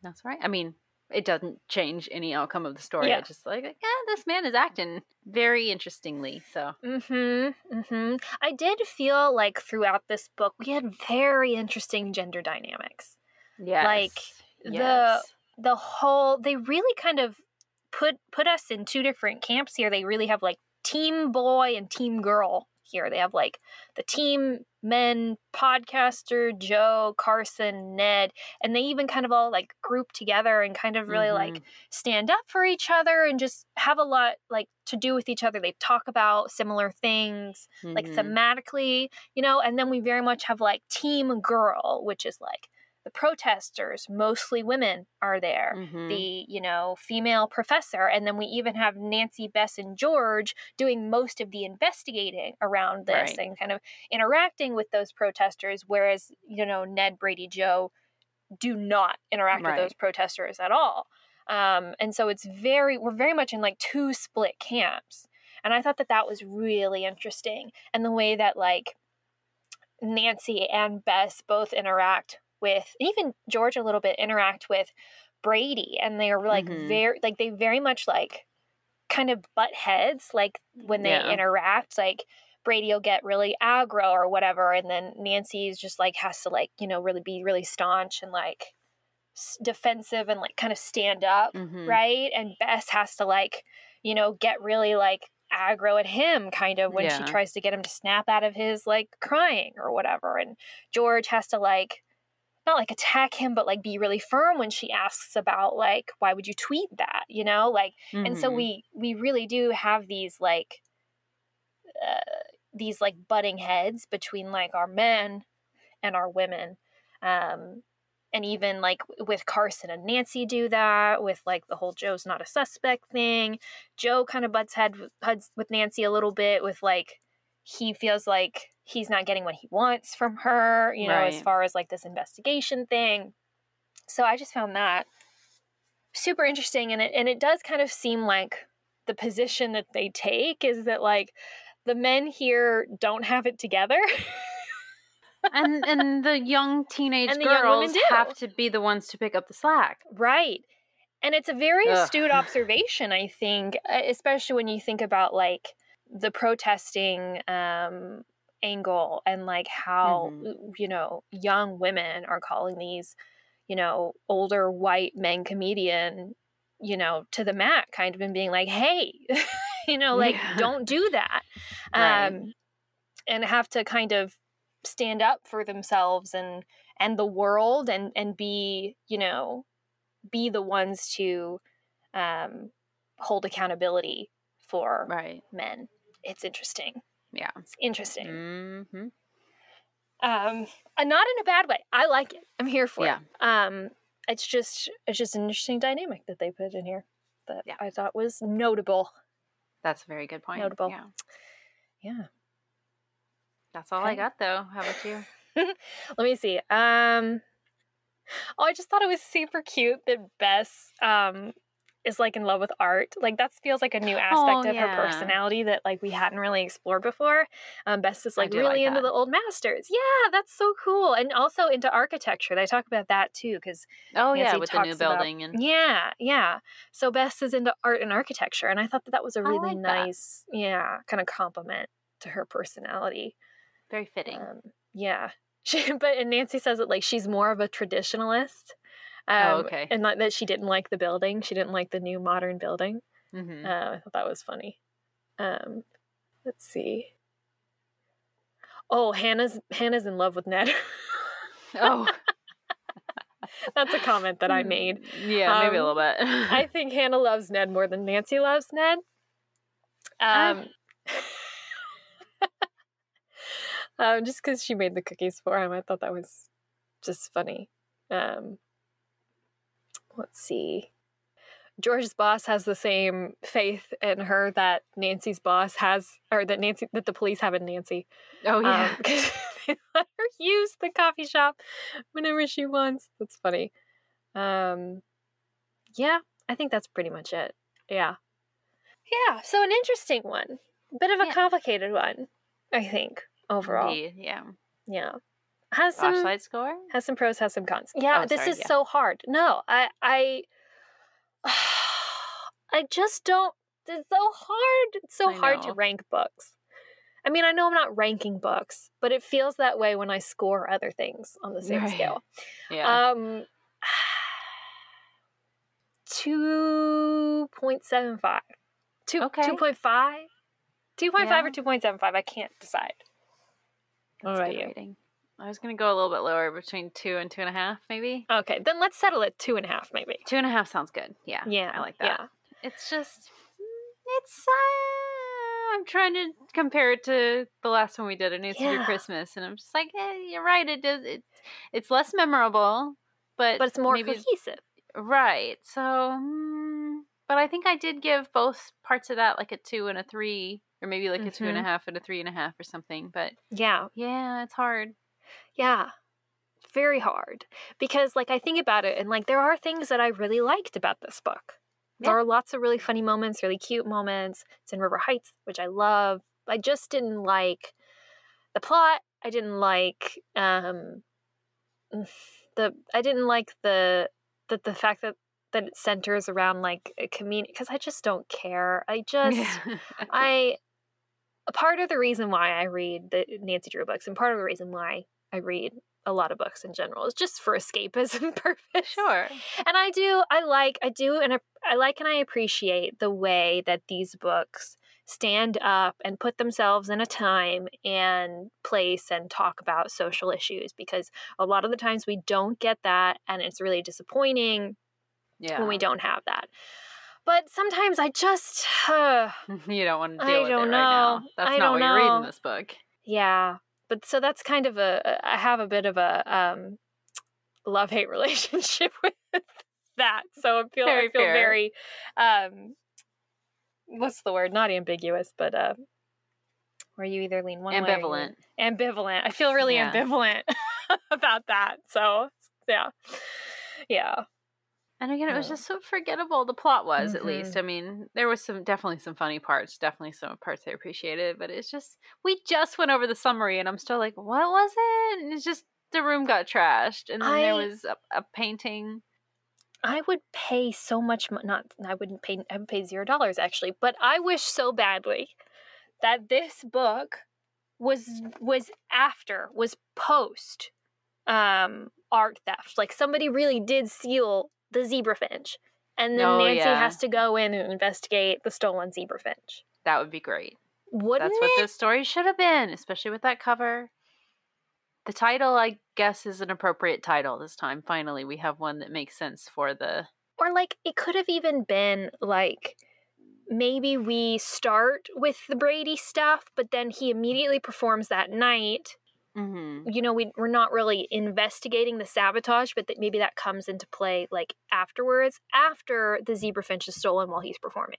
that's right. I mean, it doesn't change any outcome of the story. Yeah. It's just like, yeah, this man is acting very interestingly. So Mm-hmm. Mm-hmm. I did feel like throughout this book we had very interesting gender dynamics. yeah, Like, the- The whole they really kind of put put us in two different camps here. They really have like team boy and team girl here. They have like the team men podcaster, Joe, Carson, Ned, and they even kind of all like group together and kind of really like Mhm. stand up for each other and just have a lot like to do with each other. They talk about similar things like Mhm. thematically, you know, and then we very much have like team girl, which is like the protesters, mostly women are there. Mhm. The, you know, female professor, and then we even have Nancy, Bess, and George doing most of the investigating around this Right. and kind of interacting with those protesters, whereas, you know, Ned, Brady, Joe do not interact Right. with those protesters at all. Um, and so it's very, we're very much in like two split camps. And I thought that that was really interesting. And the way that like Nancy and Bess both interact with, and even George a little bit interact with Brady. And they are like Mhm. very, like they very much like kind of butt heads. Like when they Yeah. interact, like Brady will get really aggro or whatever. And then Nancy's just like has to like, you know, really be really staunch and like s- defensive and like kind of stand up Mhm. right? And Bess has to like, you know, get really like aggro at him kind of when she tries to get him to snap out of his like crying or whatever. And George has to like not like attack him, but like be really firm when she asks about like why would you tweet that, you know? Like and so Mhm. we we really do have these like uh, these like butting heads between like our men and our women um and even like with carson and nancy do that with like the whole joe's not a suspect thing joe kind of butts head with nancy a little bit with like he feels like he's not getting what he wants from her you know as far as like this investigation thing so i just found that super interesting and it and it does kind of seem like the position that they take is that like the men here don't have it together and and the young teenage the young girls do. have to be the ones to pick up the slack. right and it's a very Ugh. astute observation i think especially when you think about like the protesting um angle and like how Mhm. you know young women are calling these you know older white men comedian you know to the mat kind of and being like hey you know like Yeah. don't do that Right. um and have to kind of stand up for themselves and and the world and and be you know be the ones to um hold accountability for Right. men it's interesting Yeah. it's interesting hmm um uh, not in a bad way i like it i'm here for Yeah. it um it's just it's just an interesting dynamic that they put in here that Yeah. i thought was notable That's a very good point. Notable. Yeah. yeah That's all I got though. How about you? let me see um oh i just thought it was super cute that bess um is like in love with art like that feels like a new aspect Oh, of her personality that like we hadn't really explored before um bess is like really like into the old masters yeah that's so cool and also into architecture they talk about that too because Oh yeah, with the new about- building and yeah yeah so bess is into art and architecture and i thought that that was a really like that. nice yeah kind of compliment to her personality. Very fitting. Um, yeah. She, but and Nancy says it like she's more of a traditionalist. Um, Oh, okay. And not that she didn't like the building. She didn't like the new modern building. hmm Uh, I thought that was funny. Um, let's see. Oh, Hannah's Hannah's in love with Ned. oh, That's a comment that I made. Yeah, maybe a Um, little bit. I think Hannah loves Ned more than Nancy loves Ned. Um, um, just because she made the cookies for him, I thought that was just funny. Um, let's see. George's boss has the same faith in her that Nancy's boss has, or that Nancy that the police have in Nancy. oh yeah. because they let her use the coffee shop whenever she wants. That's funny. Um, yeah, I think that's pretty much it. Yeah, yeah. So an interesting one, bit of a Yeah. complicated one, I think overall. Indeed, yeah. Yeah, has some Flashlight score. has some pros, has some cons. Yeah, Oh, this sorry, is yeah. so hard. No, I I I just don't. It's so hard. It's so I hard to rank books. I mean, I know I'm not ranking books, but it feels that way when I score other things on the same Right. scale. Yeah. Um, two point seven five. Two Okay. two point five. Two point five Yeah. or two point seven five. I can't decide. That's a good rating. I was gonna go a little bit lower, between two and two and a half, maybe. Okay, then let's settle at two and a half, maybe. Two and a half sounds good. Yeah. Yeah, I like that. Yeah. It's just, mm, it's. Uh, I'm trying to compare it to the last one we did, "It Needs to Yeah. Be Christmas," and I'm just like, eh, you're right. It does. It, it's less memorable, but But it's more maybe cohesive. right. So, mm, but I think I did give both parts of that like a two and a three, or maybe like a two and a Mhm. half and a three and a half or something. But Yeah. yeah, it's hard. Yeah. Very hard. Because like I think about it and like there are things that I really liked about this book. There Yeah. are lots of really funny moments, really cute moments. It's in River Heights, which I love. I just didn't like the plot. I didn't like um the I didn't like the the, the fact that that it centers around like a community because I just don't care. I just I a part of the reason why I read the Nancy Drew books and part of the reason why I read a lot of books in general is just for escapism purpose. sure. And I do I like I do and I, I like and I appreciate the way that these books stand up and put themselves in a time and place and talk about social issues because a lot of the times we don't get that and it's really disappointing Yeah. when we don't have that. But sometimes I just uh, you don't want to I deal with it right now. That's I not don't what you read in know. this book. Yeah, but so that's kind of a I have a bit of a um love hate relationship with that. So I feel Very I feel fair. very um what's the word? Not ambiguous, but uh where you either lean one way. Ambivalent. Ambivalent. I feel really Yeah. ambivalent about that. So yeah. Yeah. And again, it was just so forgettable. The plot was, at Mhm. least. I mean, there was some definitely some funny parts, definitely some parts I appreciated, but it's just we just went over the summary, and I'm still like, what was it? And it's just the room got trashed, and then there was a, a painting. I would pay so much mo- not I wouldn't pay I would pay zero dollars actually, but I wish so badly that this book was was after was post um art theft. Like somebody really did steal the zebra finch. And then Oh, Nancy yeah. has to go in and investigate the stolen zebra finch. That would be great. Wouldn't That's what it? this story should have been, especially with that cover. The title, I guess, is an appropriate title this time. Finally, we have one that makes sense for the. or like it could have even been like maybe we start with the Brady stuff, but then he immediately performs that night. Mm-hmm. You know, we, we're not really investigating the sabotage, but that maybe that comes into play like afterwards, after the zebra finch is stolen while he's performing.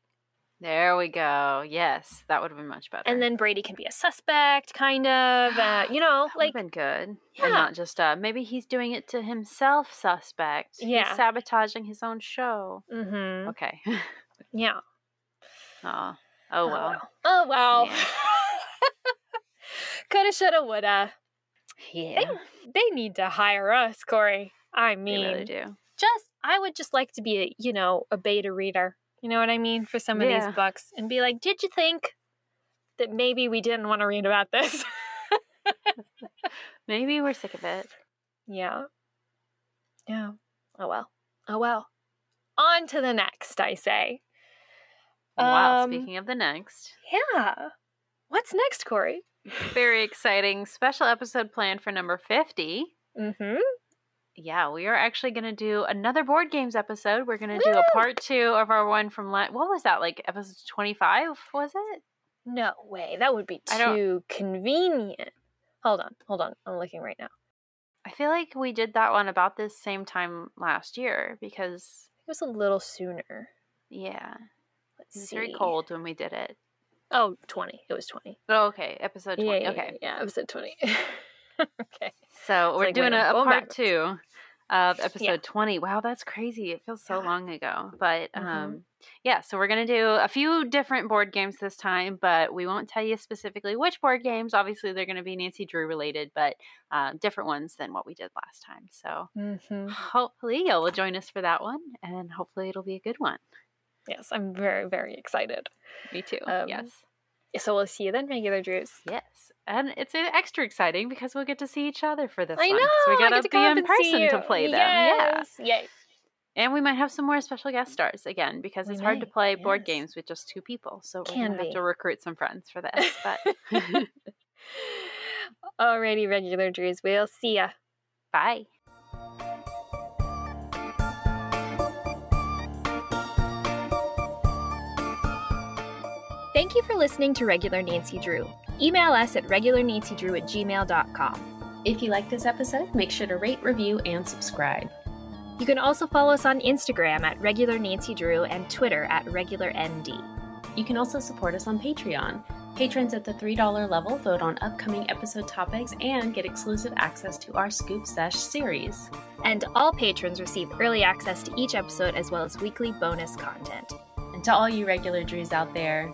There we go. Yes, that would have been much better. And then Brady can be a suspect, kind of. Uh, you know, That like, been good. Yeah. And not just uh maybe he's doing it to himself suspect. Yeah. He's sabotaging his own show. hmm Okay. yeah. Aw. oh well. Oh, well. Yeah. Coulda, shoulda, woulda. Yeah. They need to hire us, Kori. I They mean, really do. just I would just like to be a you know a beta reader. You know what I mean for some of Yeah. these books and be like, did you think? that maybe we didn't want to read about this. Maybe we're sick of it. yeah. Yeah. Oh well. Oh well. On to the next, I say. wow, Um, speaking of the next, Yeah. What's next, Kori? Very exciting special episode planned for number 50. Mm-hmm. Yeah, we are actually going to do another board games episode. We're going to do a part two of our one from la- what was that like episode 25 was it? No way. That would be too convenient. Hold on. Hold on. I'm looking right now. I feel like we did that one about this same time last year because It was a little sooner. yeah, Let's it was see. very cold when we did it. Oh, 20. It was 20. Oh, okay, episode 20. Yeah, yeah, okay. Yeah, episode 20. okay. So we're like, doing a, a part backwards. two of episode Yeah. 20. Wow, that's crazy. It feels so Yeah. long ago. But Mhm. um yeah, so we're going to do a few different board games this time, but we won't tell you specifically which board games. Obviously, they're going to be Nancy Drew related, but uh, different ones than what we did last time. So Mm-hmm. hopefully you'll join us for that one, and hopefully it'll be a good one. Yes, I'm very, very excited. Me too. Um, yes. So we'll see you then, regular Drews. Yes. And it's uh, extra exciting because we'll get to see each other for this I one. know. we I gotta get to be in person to play them. Yeah. Yes. Yay. And we might have some more special guest stars again because it's hard to play board games with just two people. So we're Can gonna have to recruit some friends for this. But Alrighty, regular Drews. We'll see ya. bye. Thank you for listening to Regular Nancy Drew. Email us at regularnancydrew at gmail.com. If you like this episode, make sure to rate, review, and subscribe. You can also follow us on Instagram at Regular Nancy Drew and Twitter at RegularND. You can also support us on Patreon. Patrons at the $3 level vote on upcoming episode topics and get exclusive access to our Scoop Sesh series. And all patrons receive early access to each episode as well as weekly bonus content. And to all you regular Drews out there,